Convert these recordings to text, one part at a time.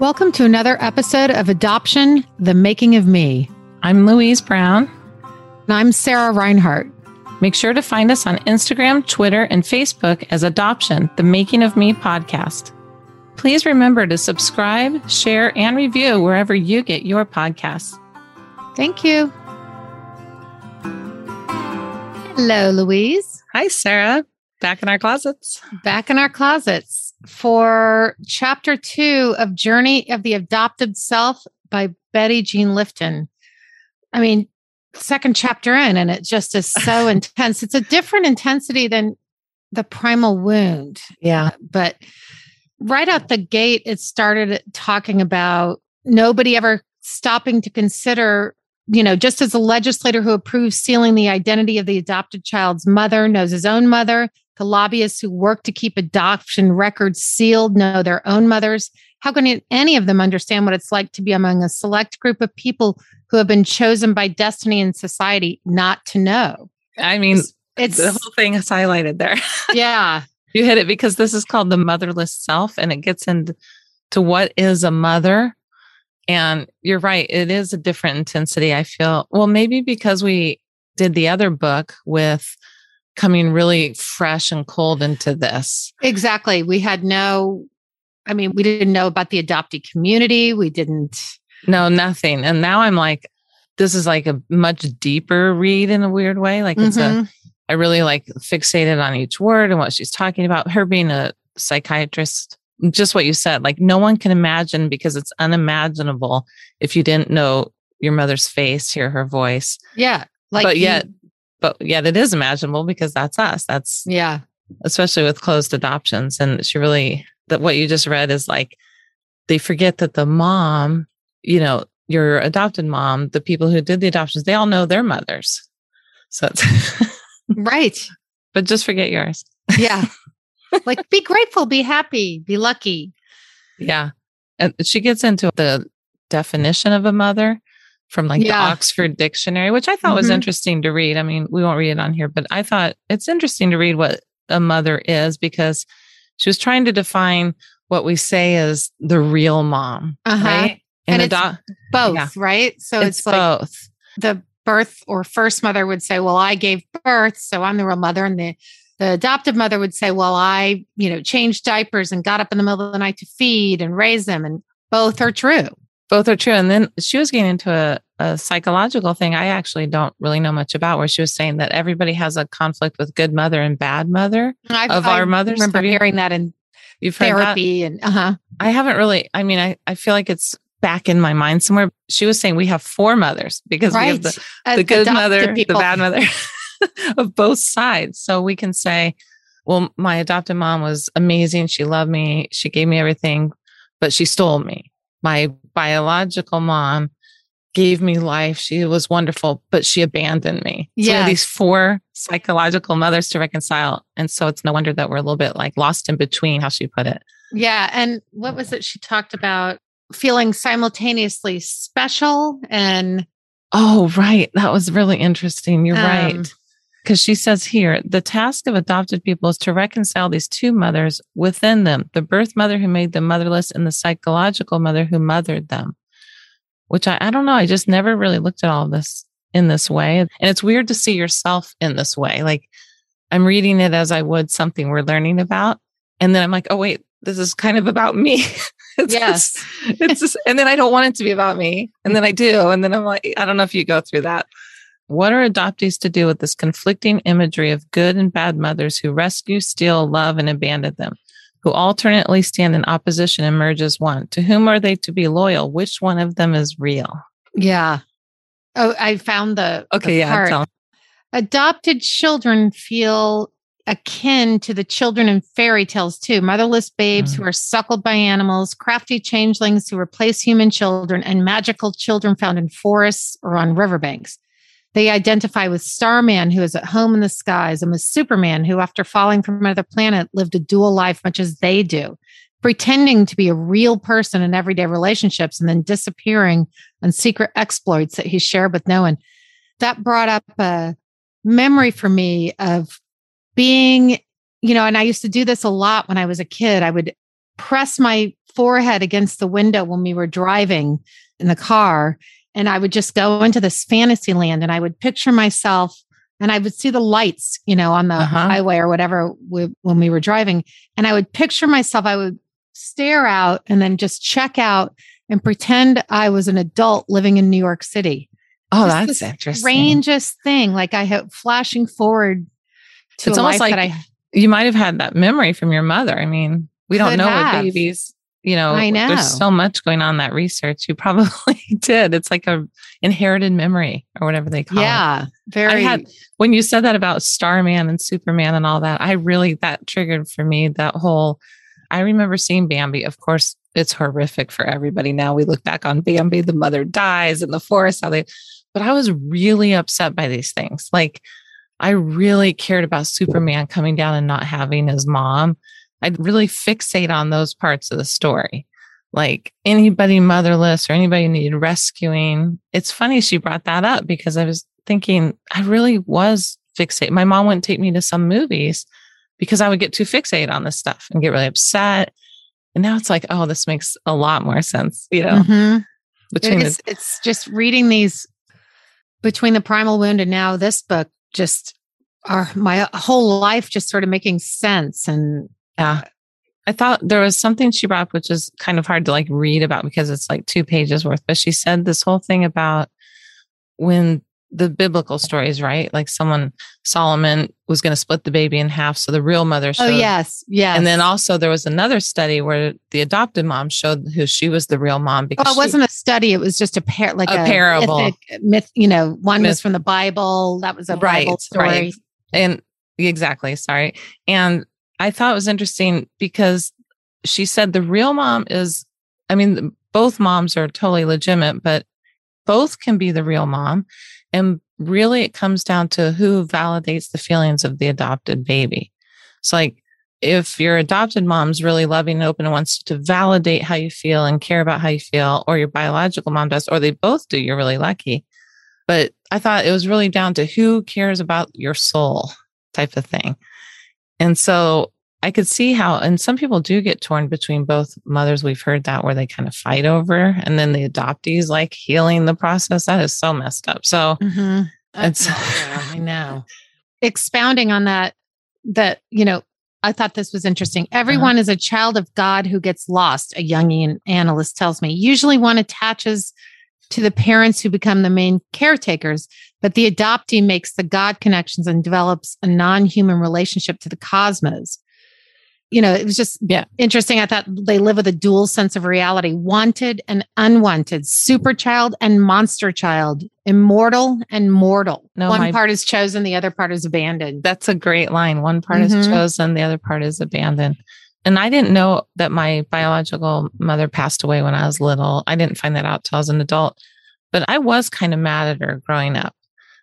Welcome to another episode of Adoption The Making of Me. I'm Louise Brown. And I'm Sarah Reinhart. Make sure to find us on Instagram, Twitter, and Facebook as Adoption The Making of Me podcast. Please remember to subscribe, share, and review wherever you get your podcasts. Thank you. Hello, Louise. Hi, Sarah. Back in our closets. Back in our closets for chapter two of Journey of the Adopted Self by Betty Jean Lifton. I mean, second chapter in, and it just is so intense. It's a different intensity than the primal wound. Yeah. But right out the gate, it started talking about nobody ever stopping to consider you know, just as a legislator who approves sealing the identity of the adopted child's mother knows his own mother, to lobbyists who work to keep adoption records sealed know their own mothers, how can any of them understand what it's like to be among a select group of people who have been chosen by destiny and society not to know? I mean, it's, it's the whole thing is highlighted there. Yeah. you hit it because this is called the motherless self and it gets into what is a mother and you're right. It is a different intensity. I feel, well, maybe because we did the other book with coming really fresh and cold into this. Exactly. We had no, I mean, we didn't know about the adoptee community. We didn't. No, nothing. And now I'm like, this is like a much deeper read in a weird way. Like it's mm-hmm. a, I really like fixated on each word and what she's talking about. Her being a psychiatrist just what you said like no one can imagine because it's unimaginable if you didn't know your mother's face hear her voice yeah like but yet but yet it is imaginable because that's us. That's yeah. especially with closed adoptions. And she really that what you just read is like they forget that the mom you know your adopted mom the people who did the adoptions they all know their mothers. So it's right. But just forget yours. Yeah. Like be grateful, be happy, be lucky. Yeah. And she gets into the definition of a mother from like yeah. the Oxford Dictionary, which I thought mm-hmm. was interesting to read. I mean, we won't read it on here, but I thought it's interesting to read what a mother is because she was trying to define what we say as the real mom, uh-huh. right? And, and it's both, yeah. right? So it's, it's like both. The birth or first mother would say, "Well, I gave birth, so I'm the real mother," and the the adoptive mother would say, Well, I, you know, changed diapers and got up in the middle of the night to feed and raise them. And both are true. Both are true. And then she was getting into a, a psychological thing I actually don't really know much about, where she was saying that everybody has a conflict with good mother and bad mother I've, of I our mothers. I remember hearing that in You've therapy and uh-huh. I haven't really, I mean, I, I feel like it's back in my mind somewhere. She was saying we have four mothers because right. we have the, the good mother, people. the bad mother. of both sides. So we can say, well, my adopted mom was amazing. She loved me. She gave me everything, but she stole me. My biological mom gave me life. She was wonderful, but she abandoned me. Yeah. So these four psychological mothers to reconcile. And so it's no wonder that we're a little bit like lost in between, how she put it. Yeah. And what was it she talked about? Feeling simultaneously special and. Oh, right. That was really interesting. You're um, right because she says here the task of adopted people is to reconcile these two mothers within them the birth mother who made them motherless and the psychological mother who mothered them. Which I, I don't know i just never really looked at all of this in this way. And it's weird to see yourself in this way. Like i'm reading it as i would something we're learning about and then i'm like oh wait this is kind of about me. It's yes. just, it's just, and then i don't want it to be about me and then i do and then i'm like i don't know if you go through that what are adoptees to do with this conflicting imagery of good and bad mothers who rescue, steal, love, and abandon them, who alternately stand in opposition and merge as one? To whom are they to be loyal? Which one of them is real? Yeah. Oh, I found the okay. The yeah. Tell Adopted children feel akin to the children in fairy tales too motherless babes mm. who are suckled by animals crafty changelings who replace human children and magical children found in forests or on riverbanks they identify with Starman, who is at home in the skies, and with Superman, who, after falling from another planet, lived a dual life much as they do, pretending to be a real person in everyday relationships and then disappearing on secret exploits that he shared with no one. That brought up a memory for me of being, you know, and I used to do this a lot when I was a kid. I would press my forehead against the window when we were driving in the car. And I would just go into this fantasy land and I would picture myself and I would see the lights, you know, on the uh-huh. highway or whatever we, when we were driving. And I would picture myself, I would stare out and then just check out and pretend I was an adult living in New York City. Oh, just that's interesting. Strangest thing. Like I have flashing forward to it's almost like I, you might have had that memory from your mother. I mean, we don't know have. with babies. You know, I know there's so much going on that research. You probably did. It's like a inherited memory or whatever they call yeah, it. Yeah, very. I had when you said that about Starman and Superman and all that. I really that triggered for me that whole. I remember seeing Bambi. Of course, it's horrific for everybody now. We look back on Bambi, the mother dies in the forest. How they, but I was really upset by these things. Like I really cared about Superman coming down and not having his mom. I'd really fixate on those parts of the story. Like anybody motherless or anybody needed rescuing. It's funny she brought that up because I was thinking I really was fixate. My mom wouldn't take me to some movies because I would get too fixated on this stuff and get really upset. And now it's like, oh, this makes a lot more sense, you know. Mm-hmm. Between it's, the- it's just reading these between the primal wound and now this book just our my whole life just sort of making sense and yeah i thought there was something she brought up which is kind of hard to like read about because it's like two pages worth but she said this whole thing about when the biblical stories, right? Like someone, Solomon was going to split the baby in half. So the real mother oh, showed. Oh, yes. Yes. And then also there was another study where the adopted mom showed who she was the real mom because oh, it she, wasn't a study. It was just a pair, like a, a parable myth. You know, one myth. was from the Bible. That was a right, Bible story. Right. And exactly. Sorry. And I thought it was interesting because she said the real mom is, I mean, both moms are totally legitimate, but both can be the real mom. And really, it comes down to who validates the feelings of the adopted baby. It's like if your adopted mom's really loving and open and wants to validate how you feel and care about how you feel, or your biological mom does, or they both do, you're really lucky. But I thought it was really down to who cares about your soul type of thing. And so I could see how, and some people do get torn between both mothers. We've heard that where they kind of fight over, and then the adoptees like healing the process. That is so messed up. So mm-hmm. it's, yeah, I know. Expounding on that, that, you know, I thought this was interesting. Uh-huh. Everyone uh-huh. is a child of God who gets lost, a Jungian analyst tells me. Usually one attaches to the parents who become the main caretakers, but the adoptee makes the God connections and develops a non human relationship to the cosmos you know, it was just yeah. interesting. I thought they live with a dual sense of reality wanted and unwanted, super child and monster child, immortal and mortal. No, One my, part is chosen, the other part is abandoned. That's a great line. One part mm-hmm. is chosen, the other part is abandoned. And I didn't know that my biological mother passed away when I was little. I didn't find that out till I was an adult, but I was kind of mad at her growing up.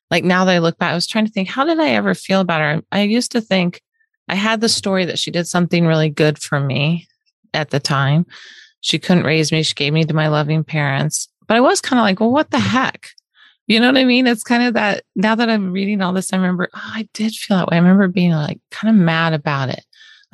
Like now that I look back, I was trying to think, how did I ever feel about her? I used to think, I had the story that she did something really good for me at the time. She couldn't raise me. She gave me to my loving parents. But I was kind of like, well, what the heck? You know what I mean? It's kind of that now that I'm reading all this, I remember, oh, I did feel that way. I remember being like kind of mad about it.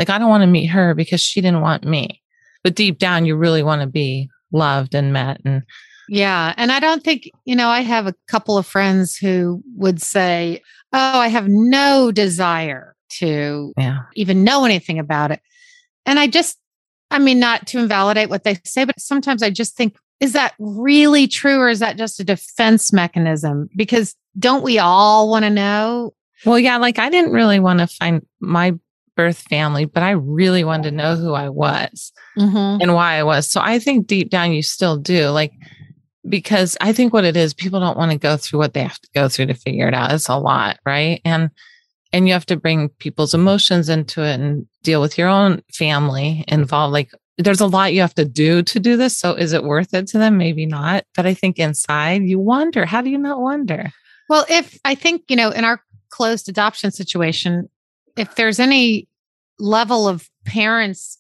Like, I don't want to meet her because she didn't want me. But deep down, you really want to be loved and met. And yeah. And I don't think, you know, I have a couple of friends who would say, oh, I have no desire to yeah. even know anything about it. And I just, I mean, not to invalidate what they say, but sometimes I just think, is that really true or is that just a defense mechanism? Because don't we all want to know? Well, yeah, like I didn't really want to find my birth family, but I really wanted to know who I was mm-hmm. and why I was. So I think deep down you still do. Like, because I think what it is, people don't want to go through what they have to go through to figure it out. It's a lot, right? And and you have to bring people's emotions into it and deal with your own family involved like there's a lot you have to do to do this so is it worth it to them maybe not but i think inside you wonder how do you not wonder well if i think you know in our closed adoption situation if there's any level of parents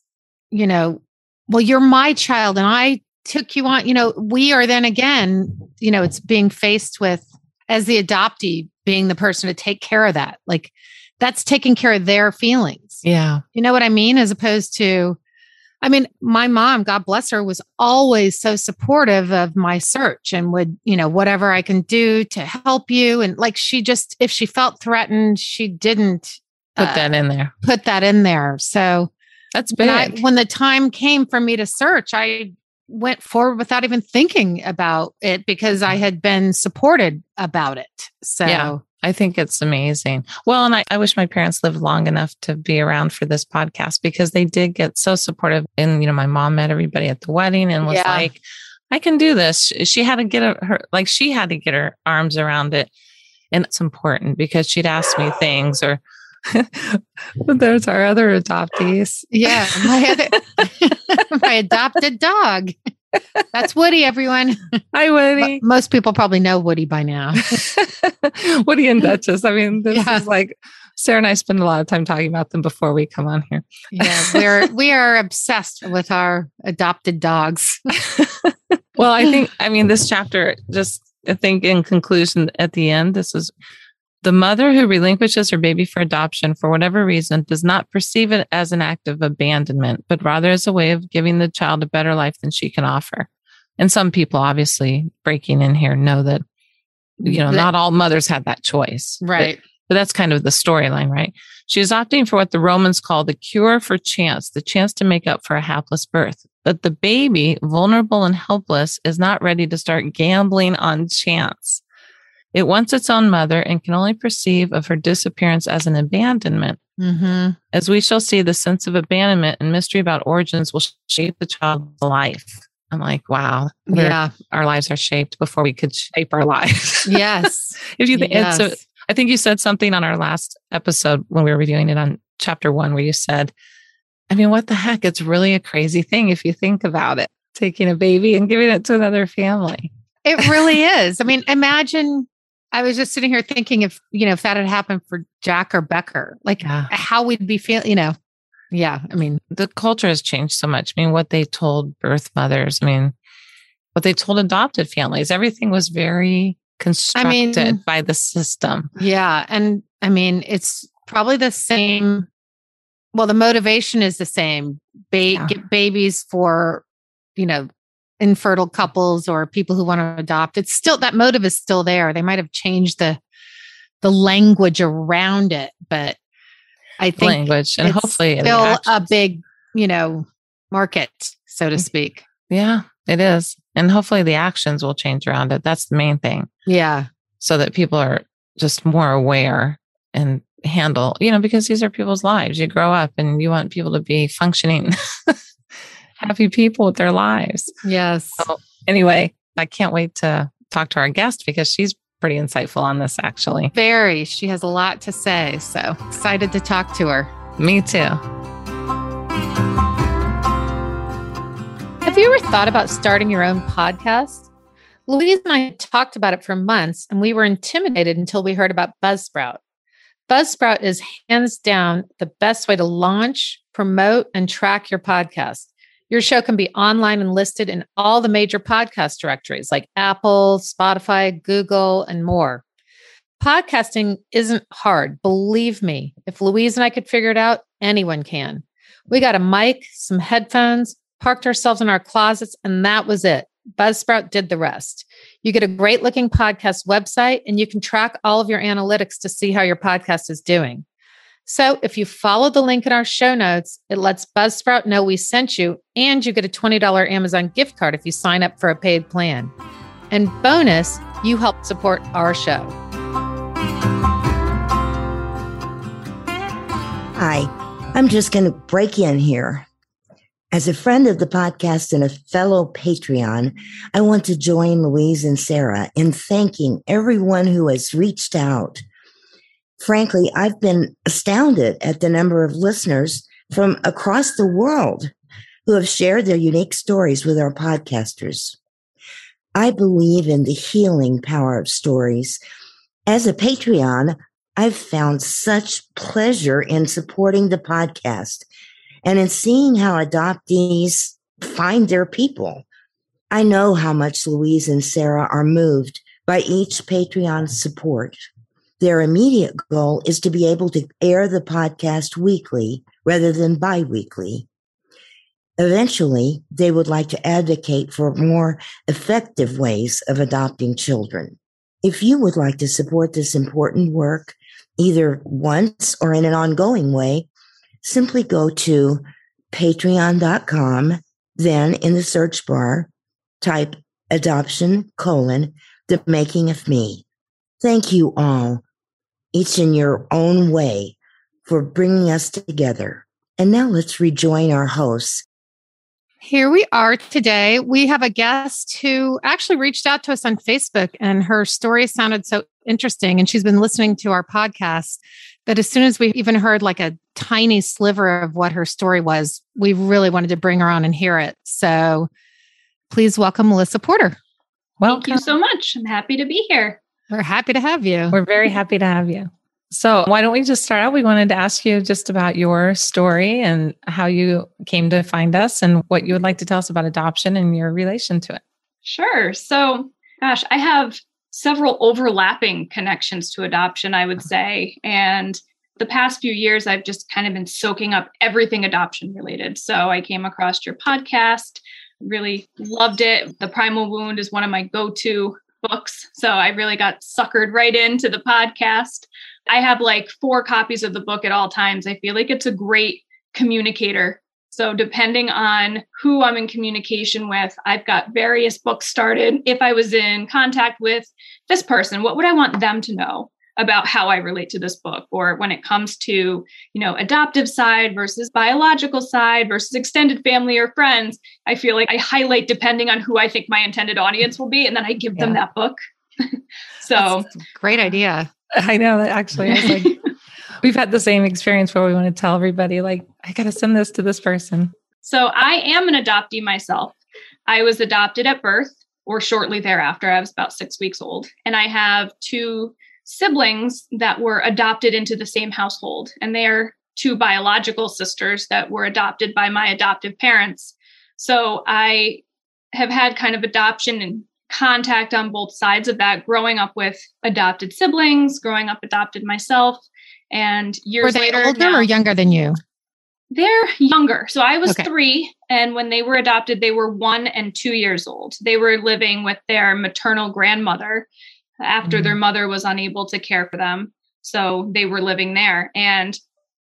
you know well you're my child and i took you on you know we are then again you know it's being faced with as the adoptee being the person to take care of that. Like that's taking care of their feelings. Yeah. You know what I mean? As opposed to, I mean, my mom, God bless her, was always so supportive of my search and would, you know, whatever I can do to help you. And like she just, if she felt threatened, she didn't put uh, that in there. Put that in there. So that's big. When, I, when the time came for me to search, I went forward without even thinking about it because I had been supported about it. So yeah. I think it's amazing. Well, and I, I wish my parents lived long enough to be around for this podcast because they did get so supportive. And, you know, my mom met everybody at the wedding and was yeah. like, I can do this. She had to get a, her, like, she had to get her arms around it. And it's important because she'd ask me things or, there's our other adoptees. Yeah, my other, my adopted dog. That's Woody, everyone. Hi, Woody. Most people probably know Woody by now. Woody and Duchess. I mean, this yeah. is like Sarah and I spend a lot of time talking about them before we come on here. Yeah, we're we are obsessed with our adopted dogs. well, I think I mean this chapter just I think in conclusion at the end, this is the mother who relinquishes her baby for adoption for whatever reason does not perceive it as an act of abandonment, but rather as a way of giving the child a better life than she can offer. And some people, obviously, breaking in here, know that, you know, not all mothers had that choice. Right. But, but that's kind of the storyline, right? She is opting for what the Romans call the cure for chance, the chance to make up for a hapless birth. But the baby, vulnerable and helpless, is not ready to start gambling on chance. It wants its own mother and can only perceive of her disappearance as an abandonment. Mm-hmm. As we shall see, the sense of abandonment and mystery about origins will shape the child's life. I'm like, wow, yeah, our lives are shaped before we could shape our lives. Yes, if you think yes. so, I think you said something on our last episode when we were reviewing it on chapter one, where you said, I mean, what the heck? It's really a crazy thing if you think about it, taking a baby and giving it to another family. It really is. I mean, imagine I was just sitting here thinking if, you know, if that had happened for Jack or Becker, like yeah. how we'd be feeling, you know. Yeah. I mean, the culture has changed so much. I mean, what they told birth mothers, I mean, what they told adopted families, everything was very constructed I mean, by the system. Yeah. And I mean, it's probably the same. Well, the motivation is the same. Ba- yeah. Get babies for, you know, infertile couples or people who want to adopt it's still that motive is still there. They might have changed the the language around it but i think language and hopefully still a big you know market so to mm. speak. yeah it is and hopefully the actions will change around it. That's the main thing. Yeah. So that people are just more aware and handle you know because these are people's lives. You grow up and you want people to be functioning happy people with their lives. Yes. So, anyway, I can't wait to talk to our guest because she's pretty insightful on this, actually. Very. She has a lot to say. So excited to talk to her. Me too. Have you ever thought about starting your own podcast? Louise and I talked about it for months and we were intimidated until we heard about Buzzsprout. Buzzsprout is hands down the best way to launch, promote, and track your podcast. Your show can be online and listed in all the major podcast directories like Apple, Spotify, Google, and more. Podcasting isn't hard. Believe me, if Louise and I could figure it out, anyone can. We got a mic, some headphones, parked ourselves in our closets, and that was it. Buzzsprout did the rest. You get a great looking podcast website, and you can track all of your analytics to see how your podcast is doing. So if you follow the link in our show notes, it lets Buzzsprout know we sent you, and you get a $20 Amazon gift card if you sign up for a paid plan. And bonus, you help support our show. Hi, I'm just going to break in here. As a friend of the podcast and a fellow Patreon, I want to join Louise and Sarah in thanking everyone who has reached out frankly, I've been astounded at the number of listeners from across the world who have shared their unique stories with our podcasters. I believe in the healing power of stories. As a Patreon, I've found such pleasure in supporting the podcast and in seeing how adoptees find their people. I know how much Louise and Sarah are moved by each Patreon support. Their immediate goal is to be able to air the podcast weekly rather than biweekly. Eventually, they would like to advocate for more effective ways of adopting children. If you would like to support this important work, either once or in an ongoing way, simply go to patreon.com. Then in the search bar, type adoption colon the making of me. Thank you all, each in your own way, for bringing us together. And now let's rejoin our hosts. Here we are today. We have a guest who actually reached out to us on Facebook, and her story sounded so interesting. And she's been listening to our podcast that as soon as we even heard like a tiny sliver of what her story was, we really wanted to bring her on and hear it. So please welcome Melissa Porter. Welcome. Thank you so much. I'm happy to be here. We're happy to have you. We're very happy to have you. So, why don't we just start out? We wanted to ask you just about your story and how you came to find us and what you would like to tell us about adoption and your relation to it. Sure. So, gosh, I have several overlapping connections to adoption, I would say. And the past few years, I've just kind of been soaking up everything adoption related. So, I came across your podcast, really loved it. The Primal Wound is one of my go to books. So I really got suckered right into the podcast. I have like four copies of the book at all times. I feel like it's a great communicator. So, depending on who I'm in communication with, I've got various books started. If I was in contact with this person, what would I want them to know? About how I relate to this book or when it comes to, you know, adoptive side versus biological side versus extended family or friends, I feel like I highlight depending on who I think my intended audience will be and then I give yeah. them that book. so, great idea. I know that actually is like we've had the same experience where we want to tell everybody like I got to send this to this person. So, I am an adoptee myself. I was adopted at birth or shortly thereafter. I was about 6 weeks old and I have two siblings that were adopted into the same household. And they are two biological sisters that were adopted by my adoptive parents. So I have had kind of adoption and contact on both sides of that, growing up with adopted siblings, growing up adopted myself. And years were they later, older now, or younger than you? They're younger. So I was okay. three, and when they were adopted, they were one and two years old. They were living with their maternal grandmother after mm-hmm. their mother was unable to care for them. So they were living there. And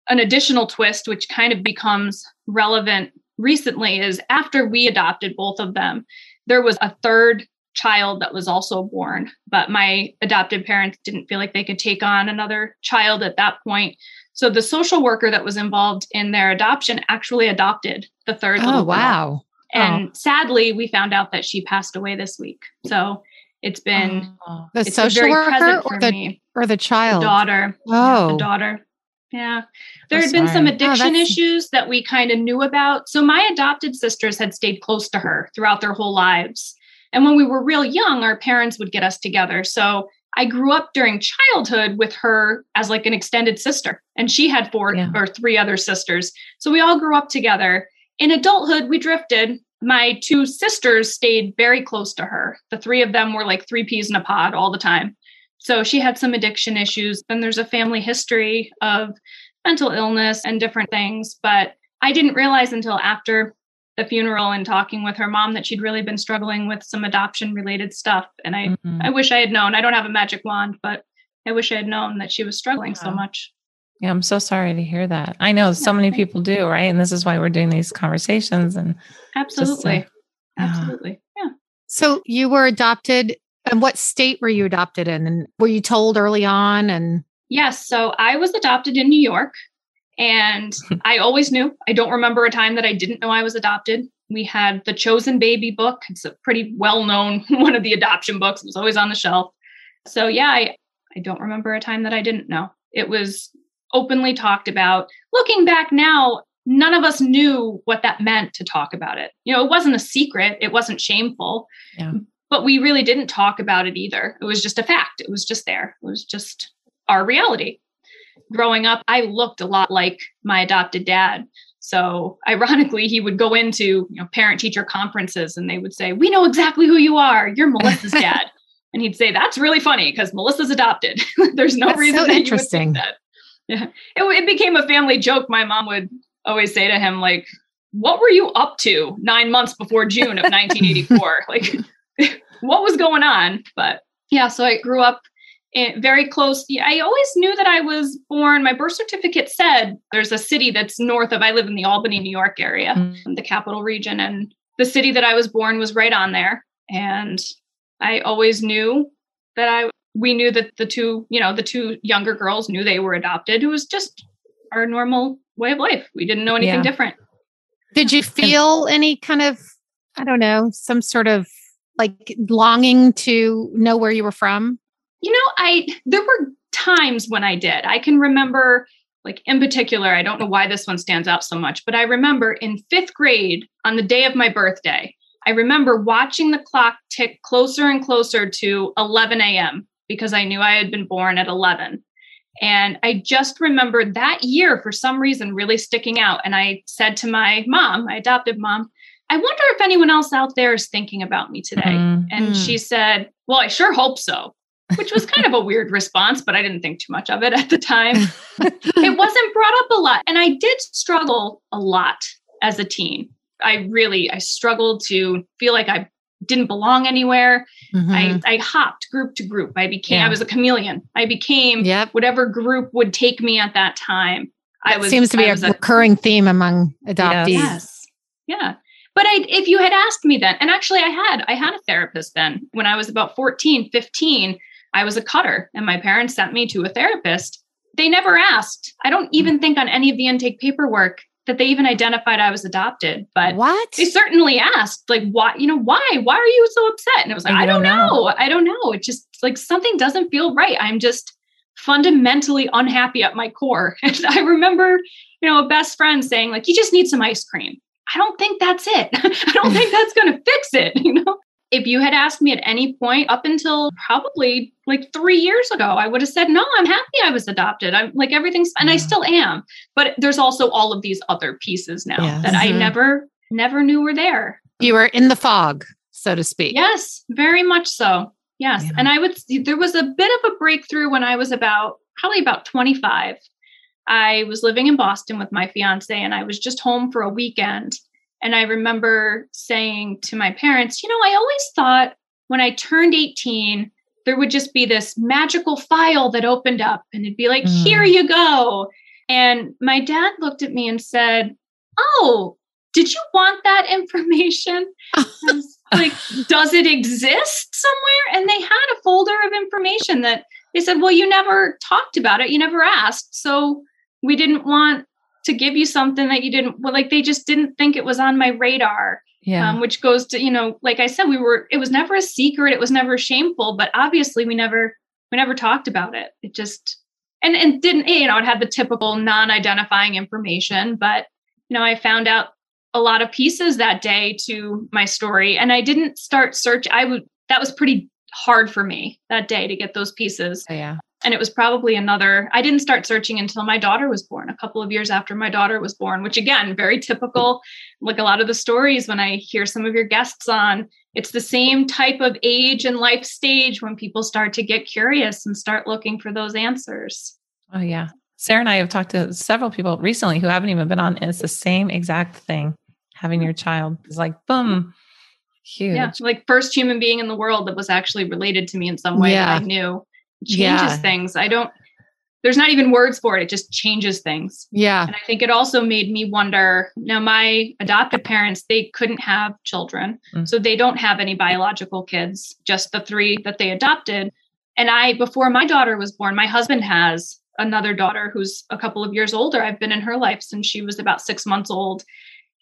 an additional twist, which kind of becomes relevant recently, is after we adopted both of them, there was a third child that was also born. But my adopted parents didn't feel like they could take on another child at that point. So the social worker that was involved in their adoption actually adopted the third. Oh, wow. And oh. sadly, we found out that she passed away this week. So it's been oh, the it's social worker or the me. or the child the daughter. Oh, yeah, the oh. daughter. Yeah. There had been some oh, addiction oh, issues that we kind of knew about. So my adopted sisters had stayed close to her throughout their whole lives. And when we were real young, our parents would get us together. So I grew up during childhood with her as like an extended sister. And she had four yeah. or three other sisters. So we all grew up together. In adulthood, we drifted my two sisters stayed very close to her. The three of them were like three peas in a pod all the time. So she had some addiction issues. And there's a family history of mental illness and different things. But I didn't realize until after the funeral and talking with her mom that she'd really been struggling with some adoption related stuff. And I, mm-hmm. I wish I had known. I don't have a magic wand, but I wish I had known that she was struggling so much. Yeah, I'm so sorry to hear that. I know so many people do, right? And this is why we're doing these conversations and absolutely. Just, uh, absolutely. Yeah. So you were adopted and what state were you adopted in? And were you told early on and Yes, so I was adopted in New York and I always knew. I don't remember a time that I didn't know I was adopted. We had the Chosen Baby book. It's a pretty well-known one of the adoption books. It was always on the shelf. So yeah, I I don't remember a time that I didn't know. It was openly talked about. Looking back now, none of us knew what that meant to talk about it. You know, it wasn't a secret, it wasn't shameful, yeah. but we really didn't talk about it either. It was just a fact, it was just there, it was just our reality. Growing up, I looked a lot like my adopted dad. So, ironically, he would go into you know, parent teacher conferences and they would say, We know exactly who you are. You're Melissa's dad. and he'd say, That's really funny because Melissa's adopted. There's no That's reason so that interesting. that yeah. It, it became a family joke. My mom would always say to him, like, what were you up to nine months before June of 1984? like, what was going on? But yeah, so I grew up very close. I always knew that I was born. My birth certificate said there's a city that's north of, I live in the Albany, New York area, mm. the capital region. And the city that I was born was right on there. And I always knew that I, we knew that the two, you know, the two younger girls knew they were adopted. It was just our normal way of life. We didn't know anything yeah. different. Did you feel any kind of, I don't know, some sort of like longing to know where you were from? You know, I there were times when I did. I can remember like in particular, I don't know why this one stands out so much, but I remember in 5th grade on the day of my birthday, I remember watching the clock tick closer and closer to 11 a.m. because I knew I had been born at 11. And I just remembered that year for some reason really sticking out. And I said to my mom, my adoptive mom, I wonder if anyone else out there is thinking about me today. Mm-hmm. And she said, Well, I sure hope so which was kind of a weird response, but I didn't think too much of it at the time. it wasn't brought up a lot. And I did struggle a lot as a teen. I really, I struggled to feel like I didn't belong anywhere. Mm-hmm. I, I hopped group to group. I became, yeah. I was a chameleon. I became yep. whatever group would take me at that time. That I was, seems to be a recurring a, theme among adoptees. Yes. Yeah. But I, if you had asked me then, and actually I had, I had a therapist then when I was about 14, 15, I was a cutter and my parents sent me to a therapist. They never asked. I don't even think on any of the intake paperwork that they even identified I was adopted. But what? They certainly asked, like, why, you know, why? Why are you so upset? And it was like, I, I don't, know. know. I don't know. It just like something doesn't feel right. I'm just fundamentally unhappy at my core. And I remember, you know, a best friend saying, like, you just need some ice cream. I don't think that's it. I don't think that's going to fix it, you know? If you had asked me at any point up until probably like three years ago, I would have said, no, I'm happy I was adopted. I'm like everything's, and I still am. But there's also all of these other pieces now yes. that mm-hmm. I never, never knew were there. You were in the fog, so to speak. Yes, very much so. Yes. Yeah. And I would, there was a bit of a breakthrough when I was about, probably about 25. I was living in Boston with my fiance and I was just home for a weekend and I remember saying to my parents, you know, I always thought when I turned 18, there would just be this magical file that opened up and it'd be like, mm. here you go. And my dad looked at me and said, Oh, did you want that information? like, does it exist somewhere? And they had a folder of information that they said, Well, you never talked about it, you never asked. So we didn't want to give you something that you didn't well like they just didn't think it was on my radar yeah. um, which goes to you know like i said we were it was never a secret it was never shameful but obviously we never we never talked about it. It just and and didn't you know it had the typical non-identifying information but you know i found out a lot of pieces that day to my story and i didn't start search i would that was pretty hard for me that day to get those pieces. Oh, yeah and it was probably another i didn't start searching until my daughter was born a couple of years after my daughter was born which again very typical like a lot of the stories when i hear some of your guests on. It's the same type of age and life stage when people start to get curious and start looking for those answers. Oh yeah. Sarah and i have talked to several people recently who haven't even been on and it's the same exact thing. Having your child is like boom huge. yeah like first human being in the world that was actually related to me in some way yeah. that i knew changes yeah. things. I don't there's not even words for it. It just changes things. Yeah. And I think it also made me wonder now, my adoptive parents, they couldn't have children. Mm. So they don't have any biological kids, just the three that they adopted. And I, before my daughter was born, my husband has another daughter who's a couple of years older. I've been in her life since she was about six months old.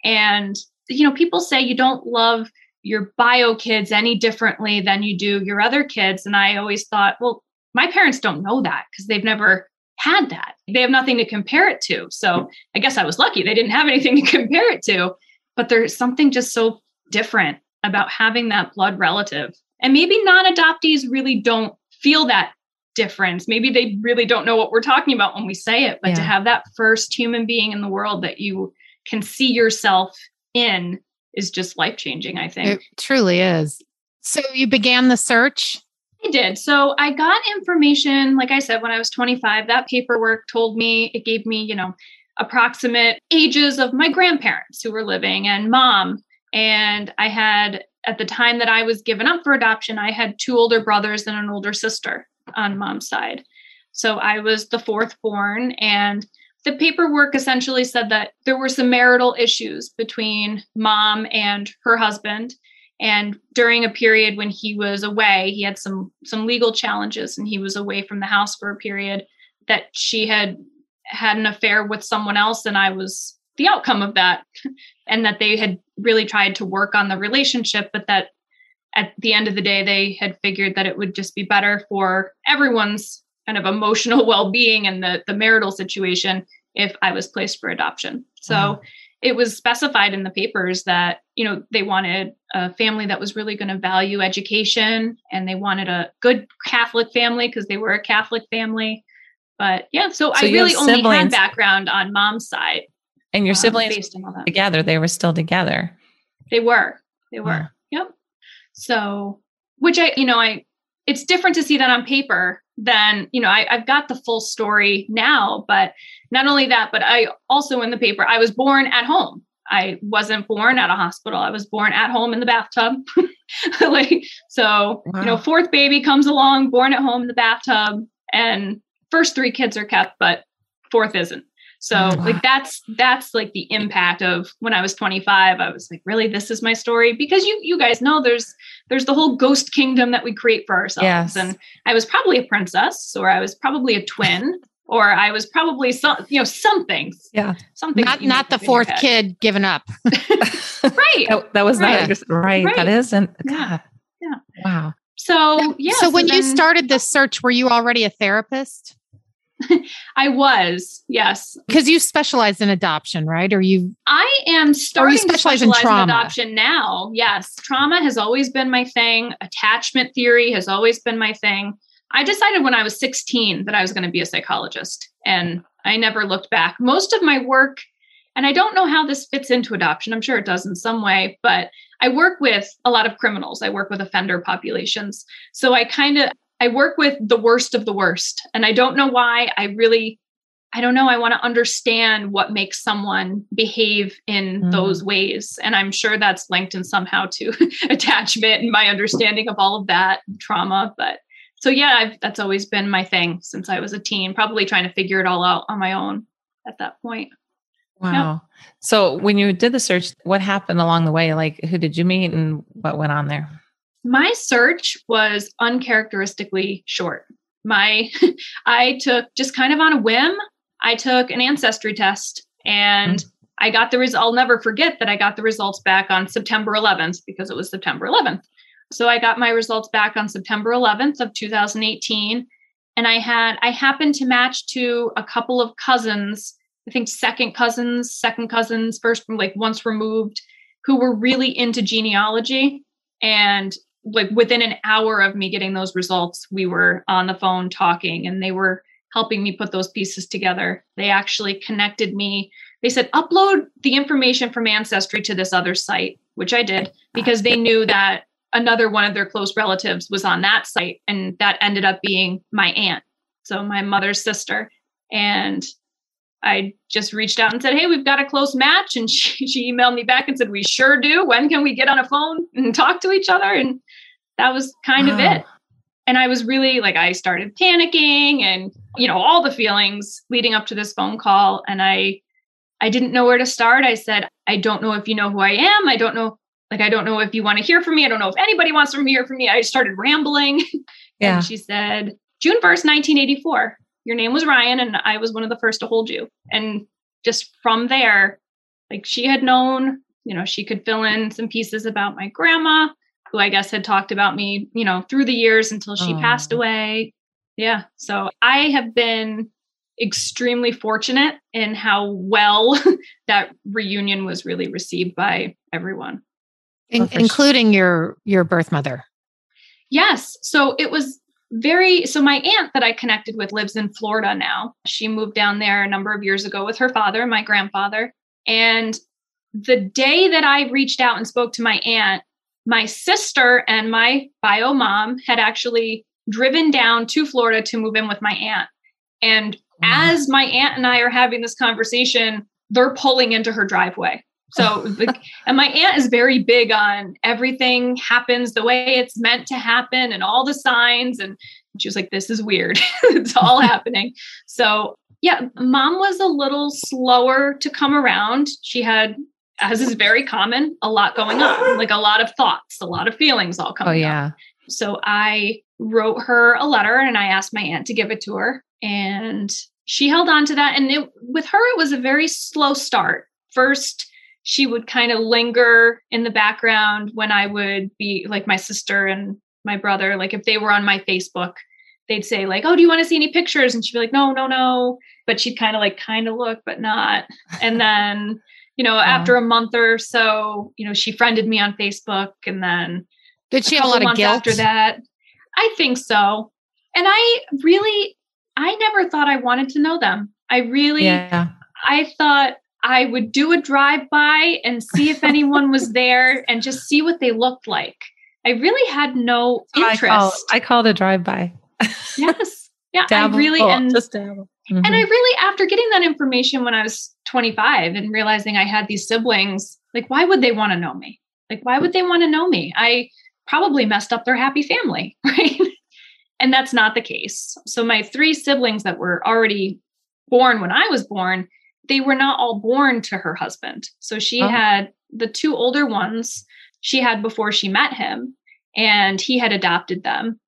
And, you know, people say you don't love your bio kids any differently than you do your other kids. And I always thought, well, my parents don't know that because they've never had that. They have nothing to compare it to. So I guess I was lucky. They didn't have anything to compare it to. But there's something just so different about having that blood relative. And maybe non adoptees really don't feel that difference. Maybe they really don't know what we're talking about when we say it. But yeah. to have that first human being in the world that you can see yourself in is just life changing, I think. It truly is. So you began the search I did. So I got information, like I said, when I was 25. That paperwork told me, it gave me, you know, approximate ages of my grandparents who were living and mom. And I had, at the time that I was given up for adoption, I had two older brothers and an older sister on mom's side. So I was the fourth born. And the paperwork essentially said that there were some marital issues between mom and her husband and during a period when he was away he had some some legal challenges and he was away from the house for a period that she had had an affair with someone else and i was the outcome of that. And that they had really tried to work on the relationship but that at the end of the day they had figured that it would just be better for everyone's kind of emotional well-being and the the marital situation if i was placed for adoption. So mm-hmm it was specified in the papers that you know they wanted a family that was really going to value education and they wanted a good catholic family because they were a catholic family. But yeah so, so i really only had background on mom's side and your um, siblings together they were still together. They were they were. Yeah. yep. So which i you know i it's different to see that on paper than you know I, i've got the full story now but not only that, but I also in the paper, I was born at home. I wasn't born at a hospital. I was born at home in the bathtub. like so, wow. you know, fourth baby comes along, born at home in the bathtub, and first three kids are kept, but fourth isn't. So oh, like that's that's like the impact of when I was 25. I was like, really, this is my story because you you guys know there's there's the whole ghost kingdom that we create for ourselves. Yes. And I was probably a princess or I was probably a twin or I was probably some, you know, something. Yeah, something. Not not the fourth kid given up. right. That, that was right. not right. right. That isn't. God. Yeah. Wow. So yeah. So, so when then, you started this search, were you already a therapist? I was, yes. Because you specialize in adoption, right? Or you? I am starting to specialize in, in adoption now. Yes, trauma has always been my thing. Attachment theory has always been my thing. I decided when I was 16 that I was going to be a psychologist, and I never looked back. Most of my work, and I don't know how this fits into adoption, I'm sure it does in some way, but I work with a lot of criminals. I work with offender populations. So I kind of I work with the worst of the worst. And I don't know why. I really I don't know. I want to understand what makes someone behave in mm. those ways. And I'm sure that's linked in somehow to attachment and my understanding of all of that trauma. But so yeah, I've, that's always been my thing since I was a teen, probably trying to figure it all out on my own at that point. Wow. So when you did the search, what happened along the way? Like who did you meet and what went on there? My search was uncharacteristically short. My I took just kind of on a whim, I took an ancestry test and mm-hmm. I got the result. I'll never forget that I got the results back on September 11th because it was September 11th. So I got my results back on September 11th of 2018 and I had I happened to match to a couple of cousins, I think second cousins, second cousins, first like once removed who were really into genealogy and like within an hour of me getting those results, we were on the phone talking and they were helping me put those pieces together. They actually connected me. They said, upload the information from Ancestry to this other site, which I did because they knew that another one of their close relatives was on that site and that ended up being my aunt so my mother's sister and i just reached out and said hey we've got a close match and she, she emailed me back and said we sure do when can we get on a phone and talk to each other and that was kind wow. of it. And i was really like i started panicking and you know all the feelings leading up to this phone call. And i i didn't know where to start. I said i don't know if you know who i am. I don't know like i don't know if you want to hear from me. I don't know if anybody wants to hear from me. I started rambling. Yeah. and she said june 1st 1984 your name was ryan and i was one of the first to hold you. And just from there like she had known you know she could fill in some pieces about my grandma who i guess had talked about me you know through the years until she oh. passed away yeah so i have been extremely fortunate in how well that reunion was really received by everyone in, including your your birth mother. Yes. So it was very so my aunt that I connected with lives in Florida now. She moved down there a number of years ago with her father, my grandfather. And the day that I reached out and spoke to my aunt, my sister and my bio mom had actually driven down to Florida to move in with my aunt. And mm-hmm. as my aunt and I are having this conversation, they're pulling into her driveway. So, and my aunt is very big on everything happens the way it's meant to happen and all the signs. And she was like, this is weird. it's all happening. So, yeah, mom was a little slower to come around. She had, as is very common, a lot going on, like a lot of thoughts, a lot of feelings all coming. Oh, yeah. Up. So I wrote her a letter and I asked my aunt to give it to her. And she held on to that. And it, with her, it was a very slow start. First, she would kind of linger in the background when I would be like my sister and my brother, like if they were on my Facebook, they'd say, like, oh, do you want to see any pictures? And she'd be like, no, no, no. But she'd kind of like kind of look, but not. And then, you know, after a month or so, you know, she friended me on Facebook. And then did she have a lot of guilt after that? I think so. And I really, I never thought I wanted to know them. I really, yeah. I thought I would do a drive by and see if anyone was there and just see what they looked like. I really had no interest. I call, I called a drive by. yes. Yeah. Dabble. I really and, just dabble. Mm-hmm. and I really after getting that information when I was 25 and realizing I had these siblings, like why would they want to know me? Like why would they want to know me? I probably messed up their happy family, right? and that's not the case. So my three siblings that were already born when I was born, they were not all born to her husband. So she oh. had the two older ones she had before she met him, and he had adopted them.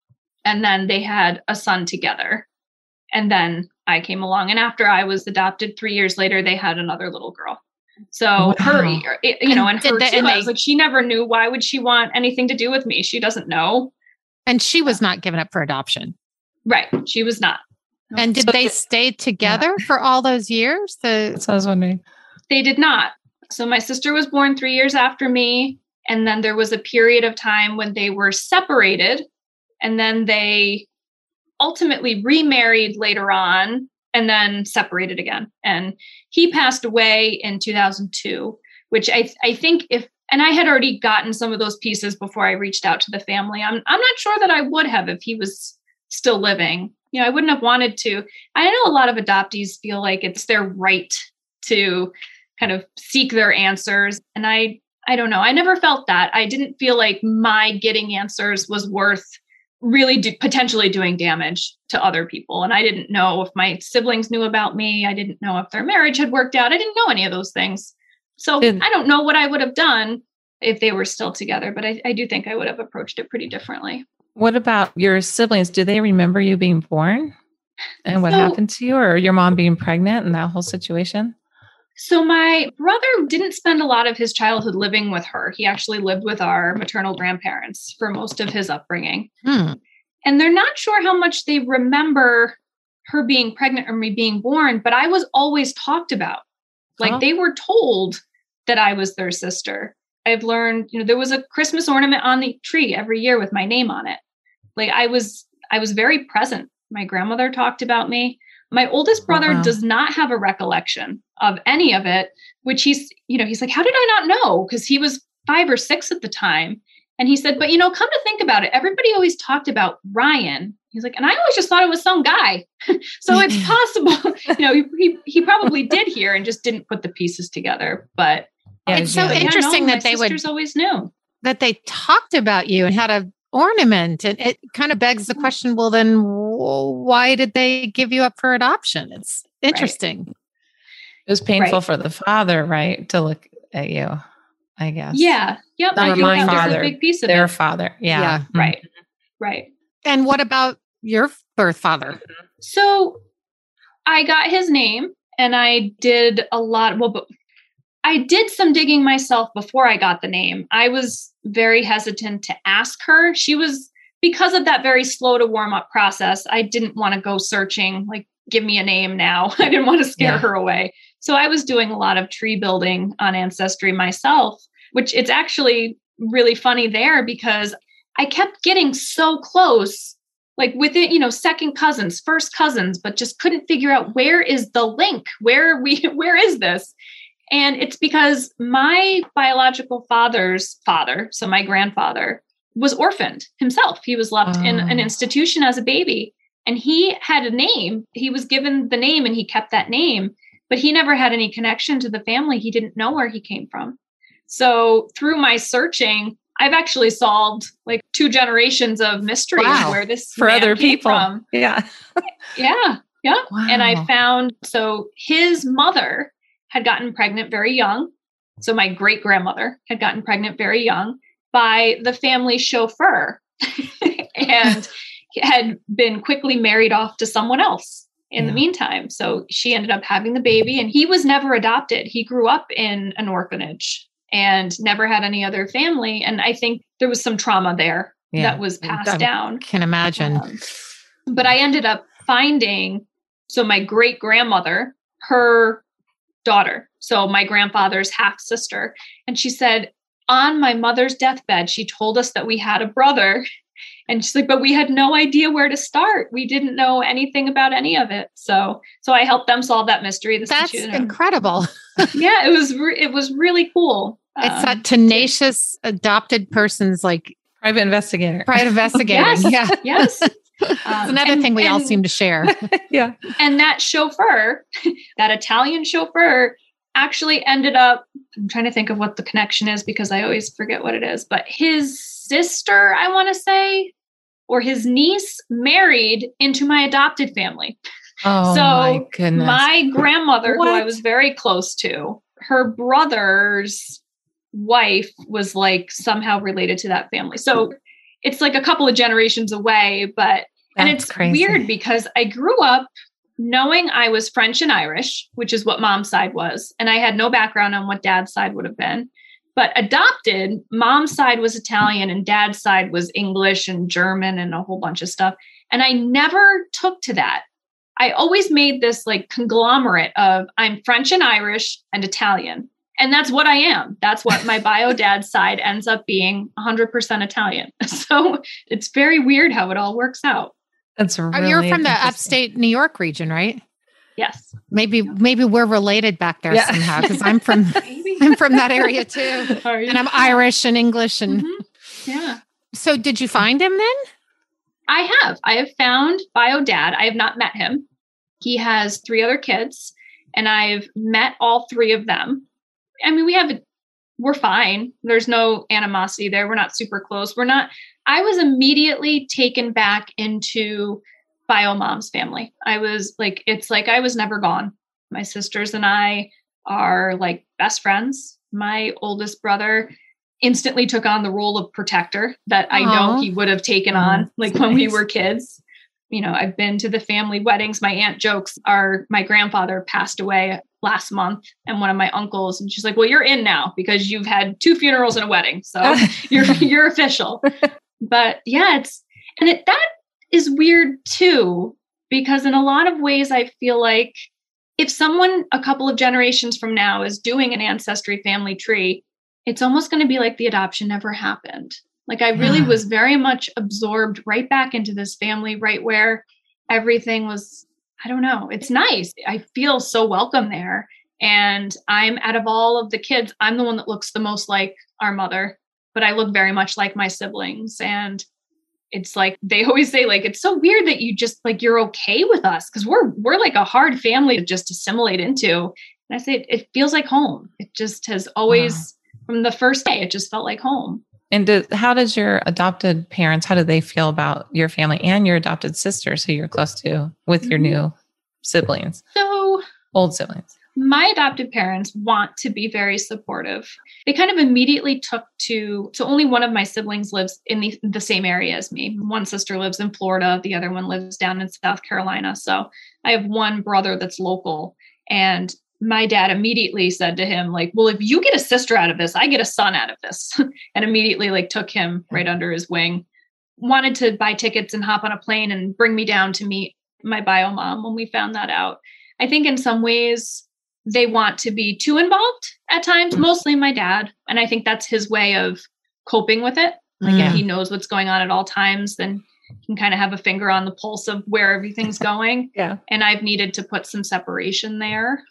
And then they had a son together. And then I came along. And after I was adopted, three years later, they had another little girl. So wow. her, you know, and, and her, too, and they, I was like, she never knew. Why would she want anything to do with me? She doesn't know. And she was not given up for adoption. Right. She was not. And did so they stay together yeah. for all those years? The That's what I was wondering. They did not. So my sister was born three years after me. And then there was a period of time when they were separated. And then they ultimately remarried later on and then separated again. And he passed away in 2002, which I, I think if, and I had already gotten some of those pieces before I reached out to the family. I'm, I'm not sure that I would have if he was still living you know, I wouldn't have wanted to. I know a lot of adoptees feel like it's their right to kind of seek their answers. And I, I don't know. I never felt that. I didn't feel like my getting answers was worth really do, potentially doing damage to other people. And I didn't know if my siblings knew about me. I didn't know if their marriage had worked out. I didn't know any of those things. So and, I don't know what I would have done if they were still together, but I, I do think I would have approached it pretty differently. What about your siblings? Do they remember you being born and what so, happened to you or your mom being pregnant and that whole situation? So, my brother didn't spend a lot of his childhood living with her. He actually lived with our maternal grandparents for most of his upbringing. Hmm. And they're not sure how much they remember her being pregnant or me being born, but I was always talked about. Like oh. they were told that I was their sister. I've learned, you know, there was a Christmas ornament on the tree every year with my name on it. Like I was I was very present. My grandmother talked about me. My oldest brother oh, wow. does not have a recollection of any of it, which he's, you know, he's like, How did I not know? Because he was five or six at the time. And he said, But you know, come to think about it, everybody always talked about Ryan. He's like, and I always just thought it was some guy. so it's possible, you know, he, he probably did hear and just didn't put the pieces together. But yeah, it's so interesting no, that they would always knew that they talked about you and had a ornament and it kind of begs the question well then why did they give you up for adoption it's interesting right. It was painful right. for the father right to look at you i guess yeah yep Not my father big piece of their it. father yeah, yeah. Mm-hmm. right right and what about your birth father so i got his name and i did a lot well but I did some digging myself before I got the name. I was very hesitant to ask her. She was, because of that very slow to warm up process, I didn't want to go searching, like, give me a name now. I didn't want to scare yeah. her away. So I was doing a lot of tree building on Ancestry myself, which it's actually really funny there because I kept getting so close like within you know second cousins first cousins but just couldn't figure out where is the link where we where is this and it's because my biological father's father, so my grandfather, was orphaned himself. He was left oh. in an oh. institution as a baby. And he had a name. He was given the name and he kept that name, but he never had any connection to the family. He didn't know where he came from. So through my searching, I've actually solved like two generations of mystery wow. where this for other people. From. Yeah. yeah. Yeah. Wow. And I found so his mother had gotten pregnant very young. So my great grandmother had gotten pregnant very young by the family chauffeur and had been quickly married off to someone else in yeah. the meantime. So she ended up having the baby and he was never adopted. He grew up in an orphanage and never had any other family. And I think there was some trauma there yeah. that was passed I down. Can imagine. Um, but I ended up finding so my great grandmother, her daughter, so my grandfather's half sister, and she said, on my mother's deathbed, she told us that we had a brother. And she's like, but we had no idea where to start. We didn't know anything about any of it. So, so I helped them solve that mystery. this That's incredible. yeah, it was. Re- it was really cool. It's um, that tenacious adopted person's like private investigator. Private investigator. yes. Yeah. Yes. It's um, another and, thing we and, all seem to share. yeah. And that chauffeur, that Italian chauffeur, actually ended up. I'm trying to think of what the connection is because I always forget what it is. But his sister, I want to say, or his niece, married into my adopted family. Oh, so my goodness. My grandmother, what? who I was very close to, her brother's wife was like somehow related to that family. So it's like a couple of generations away, but That's and it's crazy. weird because I grew up knowing I was French and Irish, which is what mom's side was, and I had no background on what dad's side would have been. But adopted, mom's side was Italian and dad's side was English and German and a whole bunch of stuff. And I never took to that. I always made this like conglomerate of I'm French and Irish and Italian. And that's what I am. That's what my bio dad's side ends up being 100% Italian. So it's very weird how it all works out. That's really You're from the upstate New York region, right? Yes. Maybe maybe we're related back there yeah. somehow because I'm from I'm from that area too. And I'm Irish and English and mm-hmm. yeah. So did you find him then? I have. I have found bio dad. I have not met him. He has three other kids and I've met all three of them I mean, we have, we're fine. There's no animosity there. We're not super close. We're not, I was immediately taken back into bio mom's family. I was like, it's like I was never gone. My sisters and I are like best friends. My oldest brother instantly took on the role of protector that I know he would have taken oh, on like when nice. we were kids. You know, I've been to the family weddings. My aunt jokes are my grandfather passed away last month and one of my uncles and she's like well you're in now because you've had two funerals and a wedding so you're you're official but yeah it's and it that is weird too because in a lot of ways i feel like if someone a couple of generations from now is doing an ancestry family tree it's almost going to be like the adoption never happened like i really yeah. was very much absorbed right back into this family right where everything was I don't know. It's nice. I feel so welcome there. And I'm out of all of the kids, I'm the one that looks the most like our mother, but I look very much like my siblings. And it's like they always say, like, it's so weird that you just like you're okay with us because we're we're like a hard family to just assimilate into. And I say it feels like home. It just has always wow. from the first day, it just felt like home. And do, how does your adopted parents, how do they feel about your family and your adopted sisters who you're close to with your mm-hmm. new siblings? So, old siblings. My adopted parents want to be very supportive. They kind of immediately took to, so only one of my siblings lives in the, the same area as me. One sister lives in Florida, the other one lives down in South Carolina. So I have one brother that's local. And my dad immediately said to him like well if you get a sister out of this i get a son out of this and immediately like took him right under his wing wanted to buy tickets and hop on a plane and bring me down to meet my bio mom when we found that out i think in some ways they want to be too involved at times mm. mostly my dad and i think that's his way of coping with it like yeah. he knows what's going on at all times then he can kind of have a finger on the pulse of where everything's going. yeah. And I've needed to put some separation there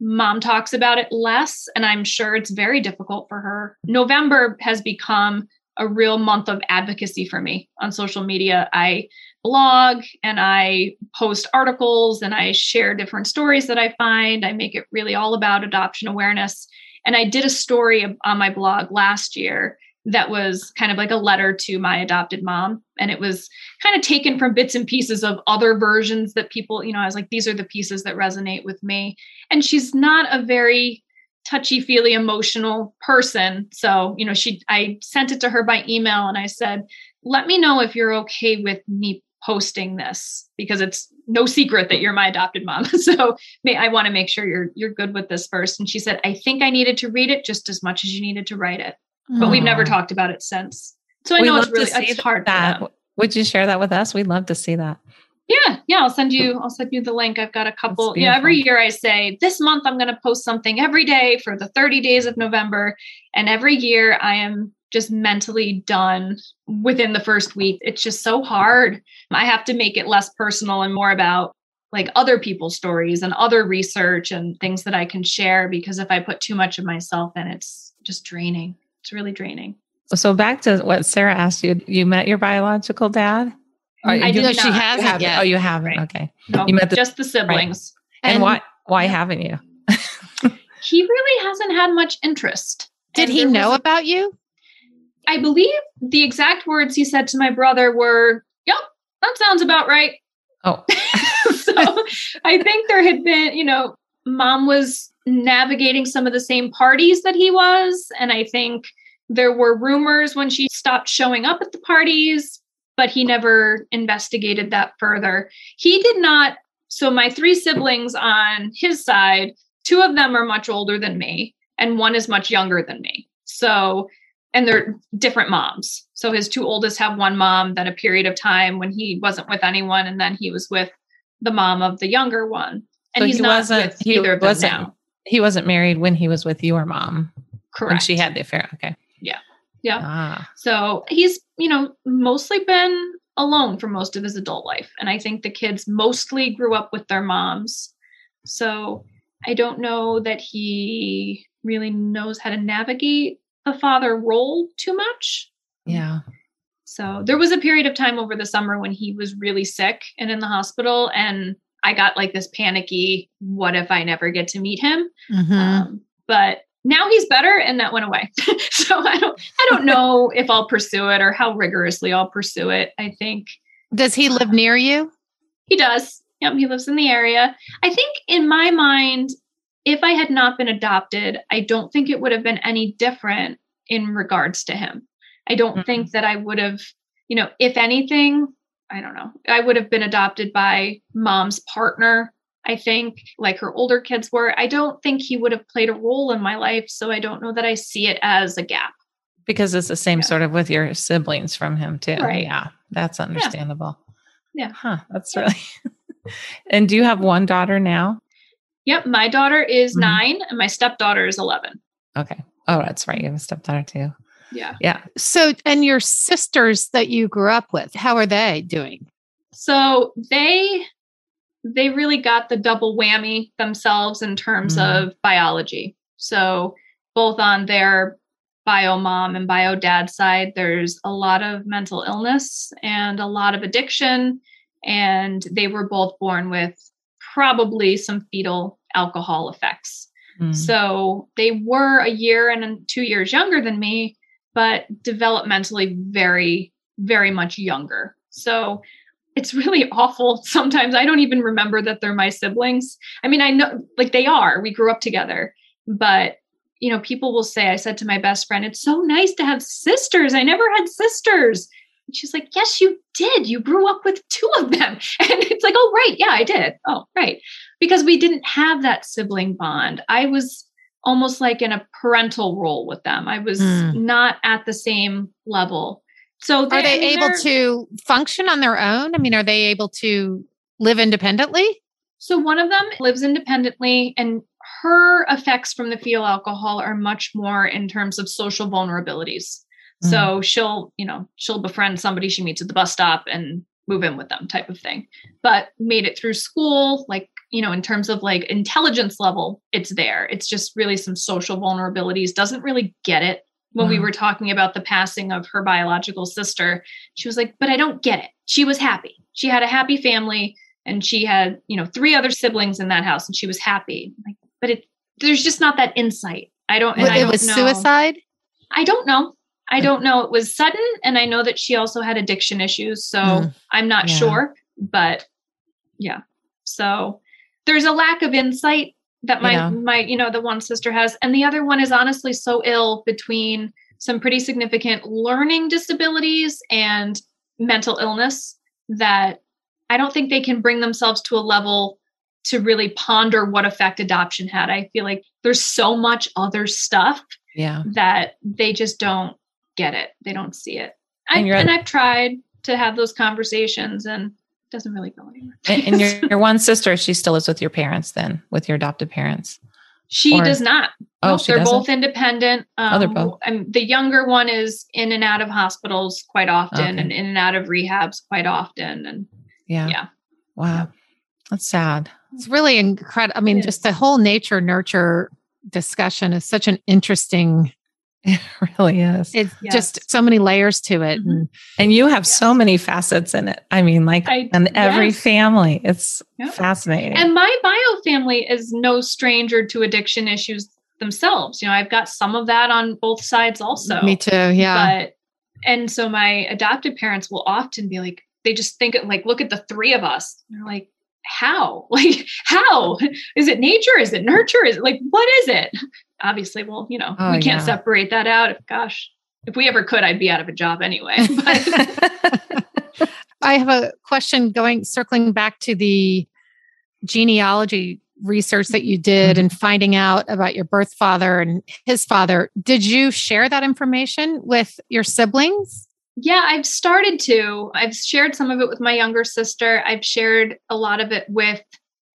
Mom talks about it less, and I'm sure it's very difficult for her. November has become a real month of advocacy for me on social media. I blog and I post articles and I share different stories that I find. I make it really all about adoption awareness. And I did a story on my blog last year that was kind of like a letter to my adopted mom. And it was kind of taken from bits and pieces of other versions that people, you know, I was like, these are the pieces that resonate with me. And she's not a very touchy feely emotional person. So, you know, she, I sent it to her by email and I said, let me know if you're okay with me posting this because it's no secret that you're my adopted mom. So may, I want to make sure you're you're good with this first. And she said, I think I needed to read it just as much as you needed to write it but we've never mm. talked about it since. So I we know it's really it's hard. That. Would you share that with us? We'd love to see that. Yeah, yeah, I'll send you I'll send you the link. I've got a couple. Yeah, every year I say this month I'm going to post something every day for the 30 days of November and every year I am just mentally done within the first week. It's just so hard. I have to make it less personal and more about like other people's stories and other research and things that I can share because if I put too much of myself in it's just draining it's really draining. So back to what Sarah asked you, you met your biological dad? I do. She hasn't yet. Oh, you haven't. Right. Okay. No, you met the, just the siblings. Right. And, and, why why haven't you? he really hasn't had much interest. Did he know a, about you? I believe the exact words he said to my brother were, "Yep, that sounds about right." Oh. so I think there had been, you know, mom was navigating some of the same parties that he was. And I think there were rumors when she stopped showing up at the parties, but he never investigated that further. He did not. So, my three siblings on his side, two of them are much older than me, and one is much younger than me. So, and they're different moms. So, his two oldest have one mom, then a period of time when he wasn't with anyone, and then he was with the mom of the younger one. And so he's he not wasn't, with either of them now he wasn't married when he was with your mom. Correct. When she had the affair. Okay. Yeah. Yeah. Ah. So he's, you know, mostly been alone for most of his adult life. And I think the kids mostly grew up with their moms. So I don't know that he really knows how to navigate a father role too much. Yeah. So there was a period of time over the summer when he was really sick and in the hospital. And I got like this panicky, what if I never get to meet him? Mm-hmm. Um, but now he's better and that went away. so I don't I don't know if I'll pursue it or how rigorously I'll pursue it. I think Does he live near you? He does. Yep, he lives in the area. I think in my mind if I had not been adopted, I don't think it would have been any different in regards to him. I don't mm-hmm. think that I would have, you know, if anything, I don't know. I would have been adopted by mom's partner, I think, like her older kids were. I don't think he would have played a role in my life. So I don't know that I see it as a gap. Because it's the same yeah. sort of with your siblings from him, too. Right. Yeah. That's understandable. Yeah. yeah. Huh. That's really. and do you have one daughter now? Yep. My daughter is mm-hmm. nine and my stepdaughter is 11. Okay. Oh, that's right. You have a stepdaughter too. Yeah. Yeah. So, and your sisters that you grew up with, how are they doing? So they they really got the double whammy themselves in terms mm-hmm. of biology. So both on their bio mom and bio dad side, there's a lot of mental illness and a lot of addiction. And they were both born with probably some fetal alcohol effects. Mm. So they were a year and two years younger than me, but developmentally very, very much younger. So it's really awful. Sometimes I don't even remember that they're my siblings. I mean, I know like they are, we grew up together, but you know, people will say, I said to my best friend, it's so nice to have sisters. I never had sisters. And she's like, Yes, you did. You grew up with two of them. And it's like, Oh, right. Yeah, I did. Oh, right. Because we didn't have that sibling bond. I was almost like in a parental role with them. I was mm. not at the same level. So they, are they able to function on their own? I mean, are they able to live independently? So one of them lives independently and her effects from the fetal alcohol are much more in terms of social vulnerabilities. Mm. So she'll, you know, she'll befriend somebody she meets at the bus stop and move in with them type of thing. But made it through school, like you know, in terms of like intelligence level, it's there. It's just really some social vulnerabilities, doesn't really get it when wow. we were talking about the passing of her biological sister. She was like, But I don't get it. She was happy. She had a happy family and she had, you know, three other siblings in that house and she was happy. Like, but it there's just not that insight. I don't. Well, it was know. suicide. I don't know. I don't know. It was sudden, and I know that she also had addiction issues. So mm. I'm not yeah. sure, but yeah. So there's a lack of insight that my yeah. my you know the one sister has, and the other one is honestly so ill between some pretty significant learning disabilities and mental illness that I don't think they can bring themselves to a level to really ponder what effect adoption had. I feel like there's so much other stuff yeah. that they just don't get it. They don't see it. I, and, and I've tried to have those conversations and it doesn't really go anywhere. and, and your, your one sister, she still lives with your parents then, with your adopted parents? She or, does not. Oh, nope, they're doesn't? both independent. Um, oh, they're both. And the younger one is in and out of hospitals quite often okay. and in and out of rehabs quite often. And yeah. Yeah. Wow. Yeah. That's sad. It's really incredible. I mean, just the whole nature nurture discussion is such an interesting it really is. It's yes. just so many layers to it. Mm-hmm. And, and you have yes. so many facets in it. I mean, like I, and every yes. family. It's yep. fascinating. And my bio family is no stranger to addiction issues themselves. You know, I've got some of that on both sides also. Me too. Yeah. But and so my adopted parents will often be like, they just think like, look at the three of us. And they're like, how? Like, how? Is it nature? Is it nurture? Is it like, what is it? Obviously, well, you know, oh, we can't yeah. separate that out. Gosh, if we ever could, I'd be out of a job anyway. I have a question going, circling back to the genealogy research that you did mm-hmm. and finding out about your birth father and his father. Did you share that information with your siblings? Yeah, I've started to. I've shared some of it with my younger sister. I've shared a lot of it with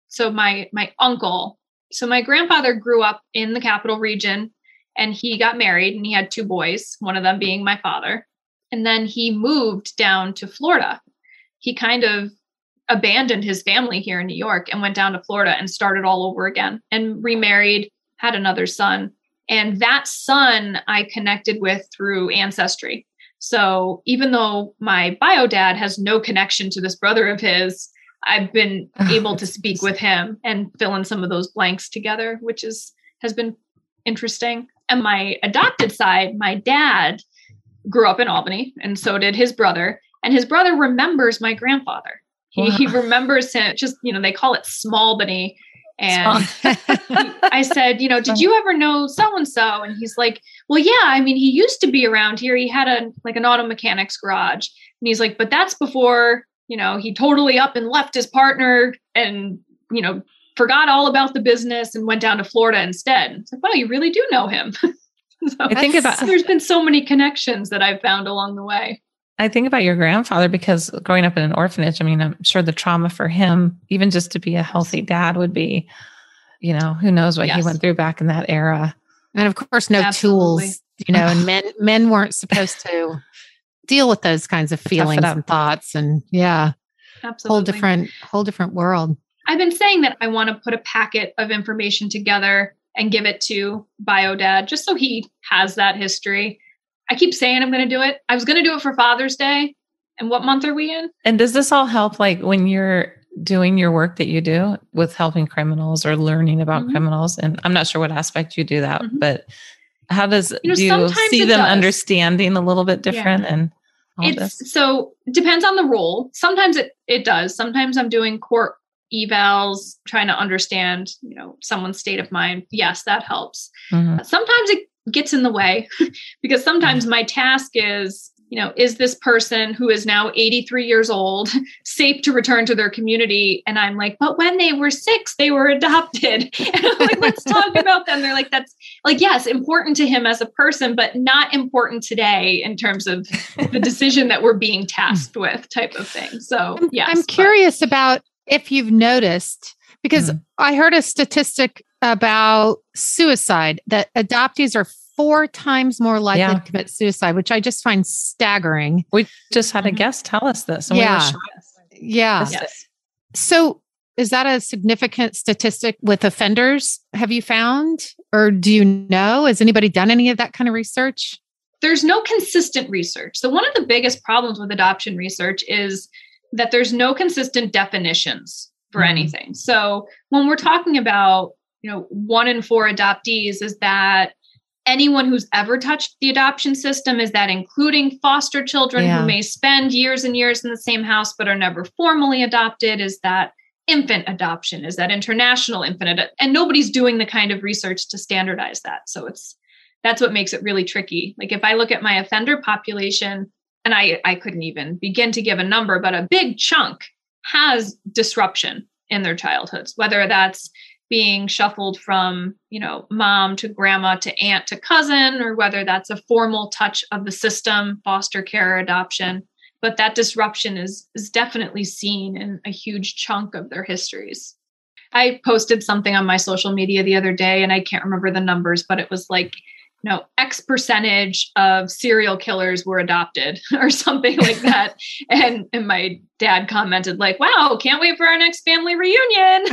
so my my uncle. So my grandfather grew up in the capital region and he got married and he had two boys, one of them being my father. And then he moved down to Florida. He kind of abandoned his family here in New York and went down to Florida and started all over again and remarried, had another son. And that son I connected with through ancestry. So even though my bio dad has no connection to this brother of his, I've been oh, able to speak with him and fill in some of those blanks together, which is has been interesting. And my adopted side, my dad grew up in Albany, and so did his brother. And his brother remembers my grandfather. He, wow. he remembers him. Just you know, they call it Small Albany, and I said, you know, did you ever know so and so? And he's like, well, yeah. I mean, he used to be around here. He had a like an auto mechanics garage, and he's like, but that's before you know he totally up and left his partner and you know forgot all about the business and went down to Florida instead. It's like, wow, you really do know him. so I think about there's been so many connections that I've found along the way. I think about your grandfather because growing up in an orphanage, I mean, I'm sure the trauma for him, even just to be a healthy dad, would be, you know, who knows what yes. he went through back in that era. And of course, no Absolutely. tools, you know, and men men weren't supposed to deal with those kinds of feelings and thoughts. And yeah, Absolutely. whole different, whole different world. I've been saying that I want to put a packet of information together and give it to BioDad just so he has that history I keep saying I'm going to do it. I was going to do it for Father's Day. And what month are we in? And does this all help like when you're doing your work that you do with helping criminals or learning about mm-hmm. criminals? And I'm not sure what aspect you do that, mm-hmm. but how does you know, do you see them does. understanding a little bit different yeah. and it's this? so depends on the role. Sometimes it it does. Sometimes I'm doing court evals, trying to understand, you know, someone's state of mind. Yes, that helps. Mm-hmm. Sometimes it gets in the way because sometimes my task is you know is this person who is now 83 years old safe to return to their community and i'm like but when they were six they were adopted and i'm like let's talk about them they're like that's like yes important to him as a person but not important today in terms of the decision that we're being tasked with type of thing so yes i'm curious but. about if you've noticed because mm-hmm. i heard a statistic about suicide that adoptees are four times more likely yeah. to commit suicide, which I just find staggering. We just had a mm-hmm. guest tell us this. yeah. We yeah. Yes. So is that a significant statistic with offenders? Have you found, or do you know? Has anybody done any of that kind of research? there's no consistent research. So, one of the biggest problems with adoption research is that there's no consistent definitions for mm-hmm. anything. So, when we're talking about, you know, one in four adoptees, is that anyone who's ever touched the adoption system? Is that including foster children yeah. who may spend years and years in the same house but are never formally adopted? Is that infant adoption? Is that international infant? Ad- and nobody's doing the kind of research to standardize that. So it's that's what makes it really tricky. Like if I look at my offender population, and I, I couldn't even begin to give a number, but a big chunk has disruption in their childhoods, whether that's being shuffled from you know mom to grandma to aunt to cousin or whether that's a formal touch of the system foster care adoption. But that disruption is is definitely seen in a huge chunk of their histories. I posted something on my social media the other day and i can't remember the numbers but it was like you know, X percentage of serial killers were adopted or something like that. and, and my dad commented like, wow, can't wait for our next family reunion.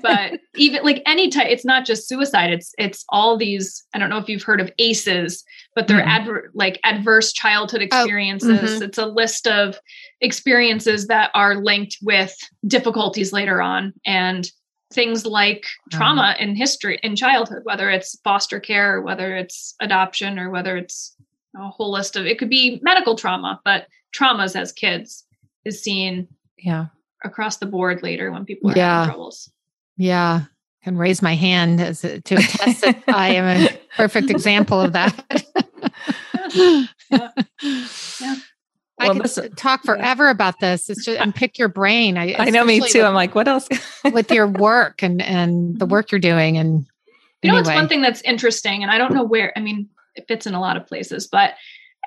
but even like any type, it's not just suicide. It's, it's all these, I don't know if you've heard of ACEs, but they're mm-hmm. adver- like adverse childhood oh, experiences. Oh, mm-hmm. It's a list of experiences that are linked with difficulties later on. And things like uh-huh. trauma in history in childhood whether it's foster care whether it's adoption or whether it's a whole list of it could be medical trauma but traumas as kids is seen yeah across the board later when people are yeah. having troubles yeah can raise my hand as a, to attest that i am a perfect example of that yeah. yeah. I well, could this, talk forever yeah. about this. It's just and pick your brain. I, I know me too. With, I'm like, what else? with your work and and the mm-hmm. work you're doing, and you know, anyway. it's one thing that's interesting, and I don't know where. I mean, it fits in a lot of places, but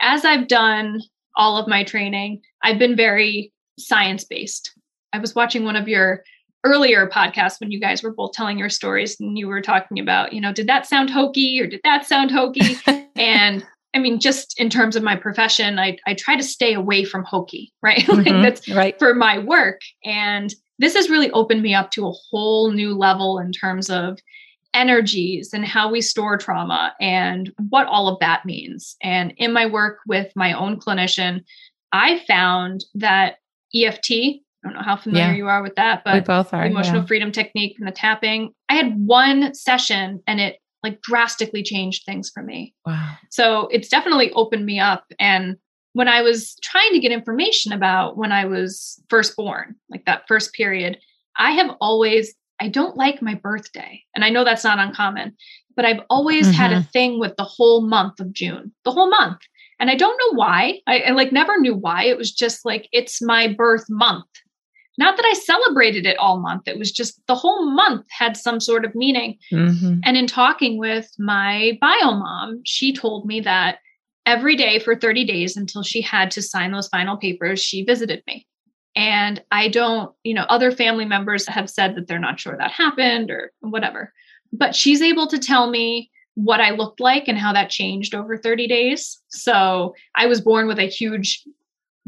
as I've done all of my training, I've been very science based. I was watching one of your earlier podcasts when you guys were both telling your stories, and you were talking about, you know, did that sound hokey or did that sound hokey? and I mean, just in terms of my profession, I, I try to stay away from hokey, right? Mm-hmm, like that's right. for my work. And this has really opened me up to a whole new level in terms of energies and how we store trauma and what all of that means. And in my work with my own clinician, I found that EFT, I don't know how familiar yeah. you are with that, but we both are, emotional yeah. freedom technique and the tapping. I had one session and it like drastically changed things for me. Wow. So it's definitely opened me up. And when I was trying to get information about when I was first born, like that first period, I have always, I don't like my birthday. And I know that's not uncommon, but I've always mm-hmm. had a mm-hmm. thing with the whole month of June, the whole month. And I don't know why. I, I like never knew why. It was just like, it's my birth month. Not that I celebrated it all month, it was just the whole month had some sort of meaning. Mm-hmm. And in talking with my bio mom, she told me that every day for 30 days until she had to sign those final papers, she visited me. And I don't, you know, other family members have said that they're not sure that happened or whatever. But she's able to tell me what I looked like and how that changed over 30 days. So I was born with a huge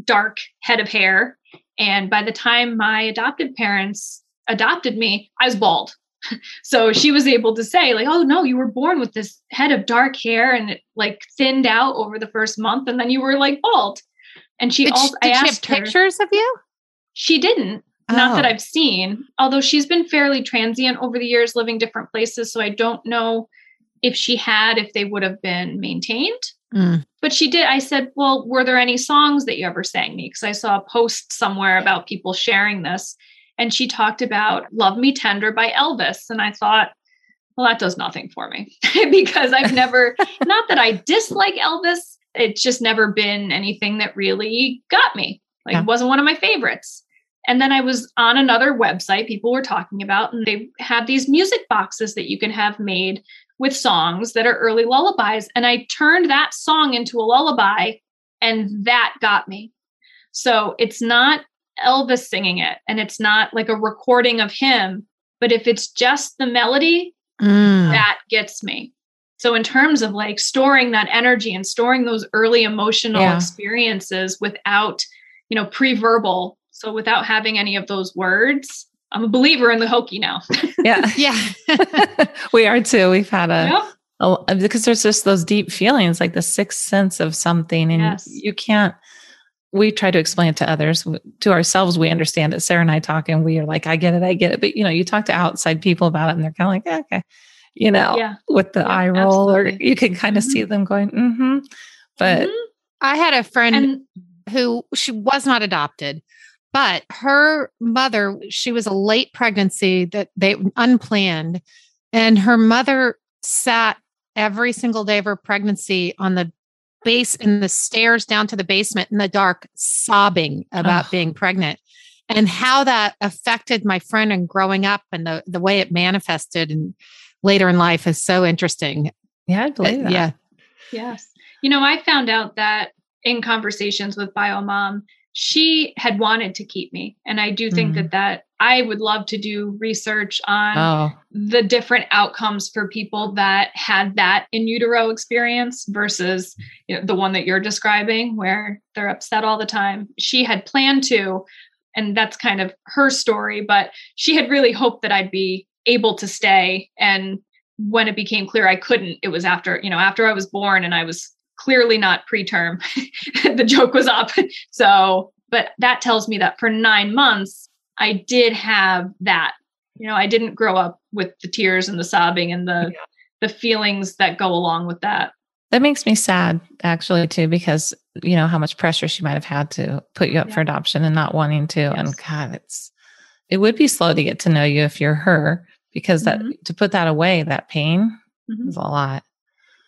dark head of hair and by the time my adopted parents adopted me, I was bald. so she was able to say, like, oh no, you were born with this head of dark hair and it like thinned out over the first month, and then you were like bald. And she did also she, did I asked she have pictures of you? She didn't. Oh. Not that oh. I've seen, although she's been fairly transient over the years, living different places. So I don't know if she had, if they would have been maintained. Mm. But she did. I said, Well, were there any songs that you ever sang me? Because I saw a post somewhere about people sharing this. And she talked about Love Me Tender by Elvis. And I thought, well, that does nothing for me because I've never, not that I dislike Elvis, it's just never been anything that really got me. Like, yeah. it wasn't one of my favorites. And then I was on another website people were talking about, and they have these music boxes that you can have made with songs that are early lullabies. And I turned that song into a lullaby, and that got me. So it's not Elvis singing it, and it's not like a recording of him, but if it's just the melody, mm. that gets me. So, in terms of like storing that energy and storing those early emotional yeah. experiences without, you know, pre verbal, so without having any of those words, I'm a believer in the hokey now. yeah. Yeah. we are too. We've had a, yep. Oh, because there's just those deep feelings, like the sixth sense of something, and yes. you can't. We try to explain it to others. To ourselves, we understand it. Sarah and I talk, and we are like, "I get it, I get it." But you know, you talk to outside people about it, and they're kind of like, yeah, "Okay," you know, yeah. with the yeah, eye roll, absolutely. or you can kind of mm-hmm. see them going, "Mm-hmm." But mm-hmm. I had a friend and- who she was not adopted, but her mother, she was a late pregnancy that they unplanned, and her mother sat every single day of her pregnancy on the base in the stairs down to the basement in the dark, sobbing about oh. being pregnant. And how that affected my friend and growing up and the, the way it manifested and later in life is so interesting. Yeah, I believe uh, that. Yeah. Yes. You know, I found out that in conversations with BioMom, she had wanted to keep me. And I do think mm-hmm. that that I would love to do research on oh. the different outcomes for people that had that in utero experience versus you know, the one that you're describing where they're upset all the time. She had planned to, and that's kind of her story, but she had really hoped that I'd be able to stay. And when it became clear I couldn't, it was after, you know, after I was born and I was clearly not preterm. the joke was up. So, but that tells me that for nine months, I did have that. You know, I didn't grow up with the tears and the sobbing and the yeah. the feelings that go along with that. That makes me sad, actually, too, because you know how much pressure she might have had to put you up yeah. for adoption and not wanting to. Yes. And God, it's it would be slow to get to know you if you're her, because mm-hmm. that to put that away, that pain mm-hmm. is a lot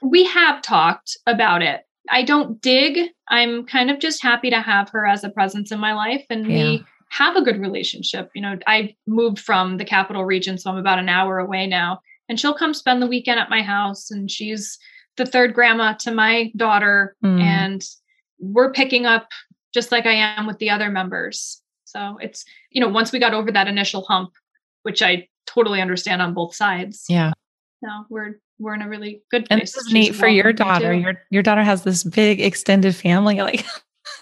we have talked about it. I don't dig. I'm kind of just happy to have her as a presence in my life and yeah. we have a good relationship. You know, I moved from the capital region, so I'm about an hour away now. And she'll come spend the weekend at my house and she's the third grandma to my daughter mm. and we're picking up just like I am with the other members. So it's, you know, once we got over that initial hump, which I totally understand on both sides. Yeah. No, we're we're in a really good place. And this is neat for your daughter. Your your daughter has this big extended family. Like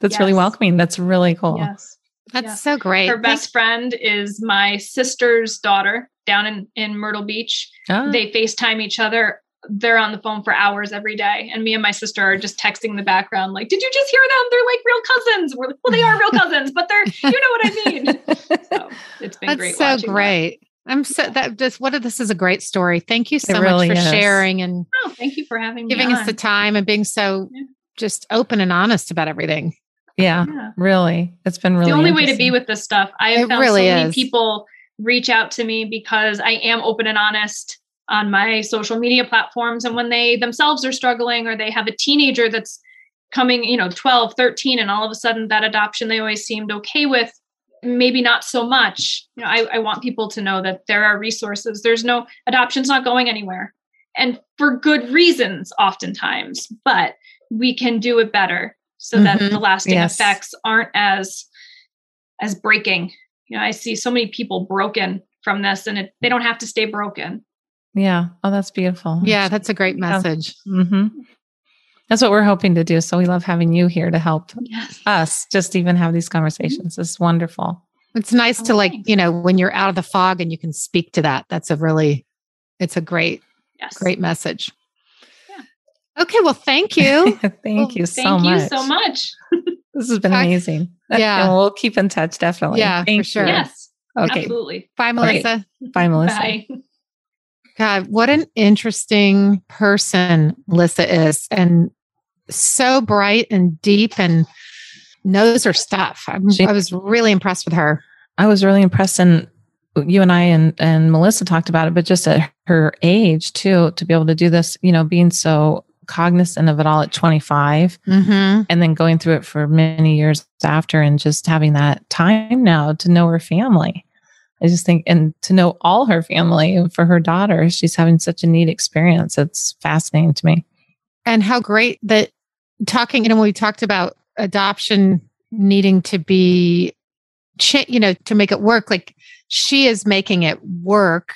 that's yes. really welcoming. That's really cool. Yes. That's yes. so great. Her best friend is my sister's daughter down in, in Myrtle Beach. Oh. They FaceTime each other. They're on the phone for hours every day. And me and my sister are just texting in the background, like, did you just hear them? They're like real cousins. We're like, well, they are real cousins, but they're, you know what I mean? So it's been That's great. so great. That. I'm so that just what this is a great story. Thank you so really much for is. sharing and oh, thank you for having me giving me us the time and being so yeah. just open and honest about everything. Yeah, yeah. really. It's been really the only way to be with this stuff. I have it found really so many is. people reach out to me because I am open and honest on my social media platforms and when they themselves are struggling or they have a teenager that's coming, you know, 12, 13 and all of a sudden that adoption they always seemed okay with maybe not so much. You know, I, I want people to know that there are resources. There's no adoption's not going anywhere. And for good reasons, oftentimes, but we can do it better so mm-hmm. that the lasting yes. effects aren't as as breaking. You know, I see so many people broken from this and it, they don't have to stay broken. Yeah. Oh, that's beautiful. Yeah, that's a great message. Yeah. Mm-hmm. That's what we're hoping to do. So we love having you here to help yes. us just even have these conversations. It's wonderful. It's nice oh, to like, you know, when you're out of the fog and you can speak to that. That's a really, it's a great, yes. great message. Yeah. Okay. Well, thank you. thank well, you so thank much. Thank you so much. this has been amazing. Yeah. And we'll keep in touch definitely. Yeah, thank for sure. You. Yes. Okay. Absolutely. Bye, Melissa. Bye, Melissa. Bye. God, what an interesting person Lissa is. And so bright and deep and knows her stuff. She, I was really impressed with her. I was really impressed. And you and I and, and Melissa talked about it, but just at her age too, to be able to do this, you know, being so cognizant of it all at 25 mm-hmm. and then going through it for many years after and just having that time now to know her family. I just think, and to know all her family and for her daughter, she's having such a neat experience. It's fascinating to me. And how great that talking, you know, when we talked about adoption needing to be, you know, to make it work, like she is making it work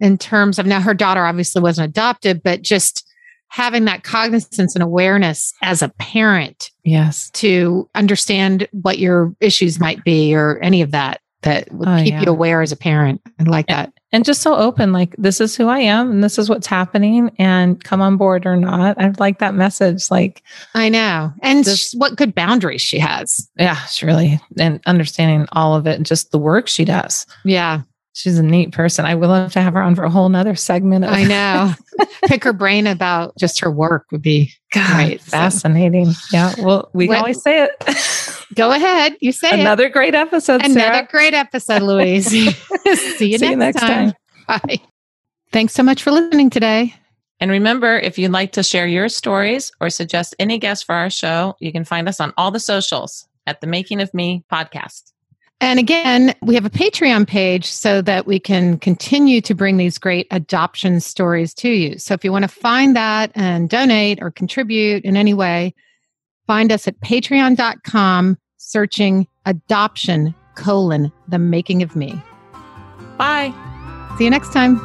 in terms of now her daughter obviously wasn't adopted, but just having that cognizance and awareness as a parent. Yes. To understand what your issues might be or any of that. that would oh, keep yeah. you aware as a parent. I like that. And just so open, like this is who I am and this is what's happening and come on board or not. I like that message. Like I know. And just, what good boundaries she has. Yeah, she really and understanding all of it and just the work she does. Yeah. She's a neat person. I would love to have her on for a whole nother segment. Of- I know. Pick her brain about just her work would be God, great. Fascinating. So. Yeah. Well, we when, always say it. go ahead. You say Another it. great episode. Another Sarah. great episode, Louise. See you, See next, you next time. time. Bye. Thanks so much for listening today. And remember, if you'd like to share your stories or suggest any guests for our show, you can find us on all the socials at the Making of Me podcast. And again, we have a Patreon page so that we can continue to bring these great adoption stories to you. So if you want to find that and donate or contribute in any way, find us at patreon.com searching adoption colon the making of me. Bye. See you next time.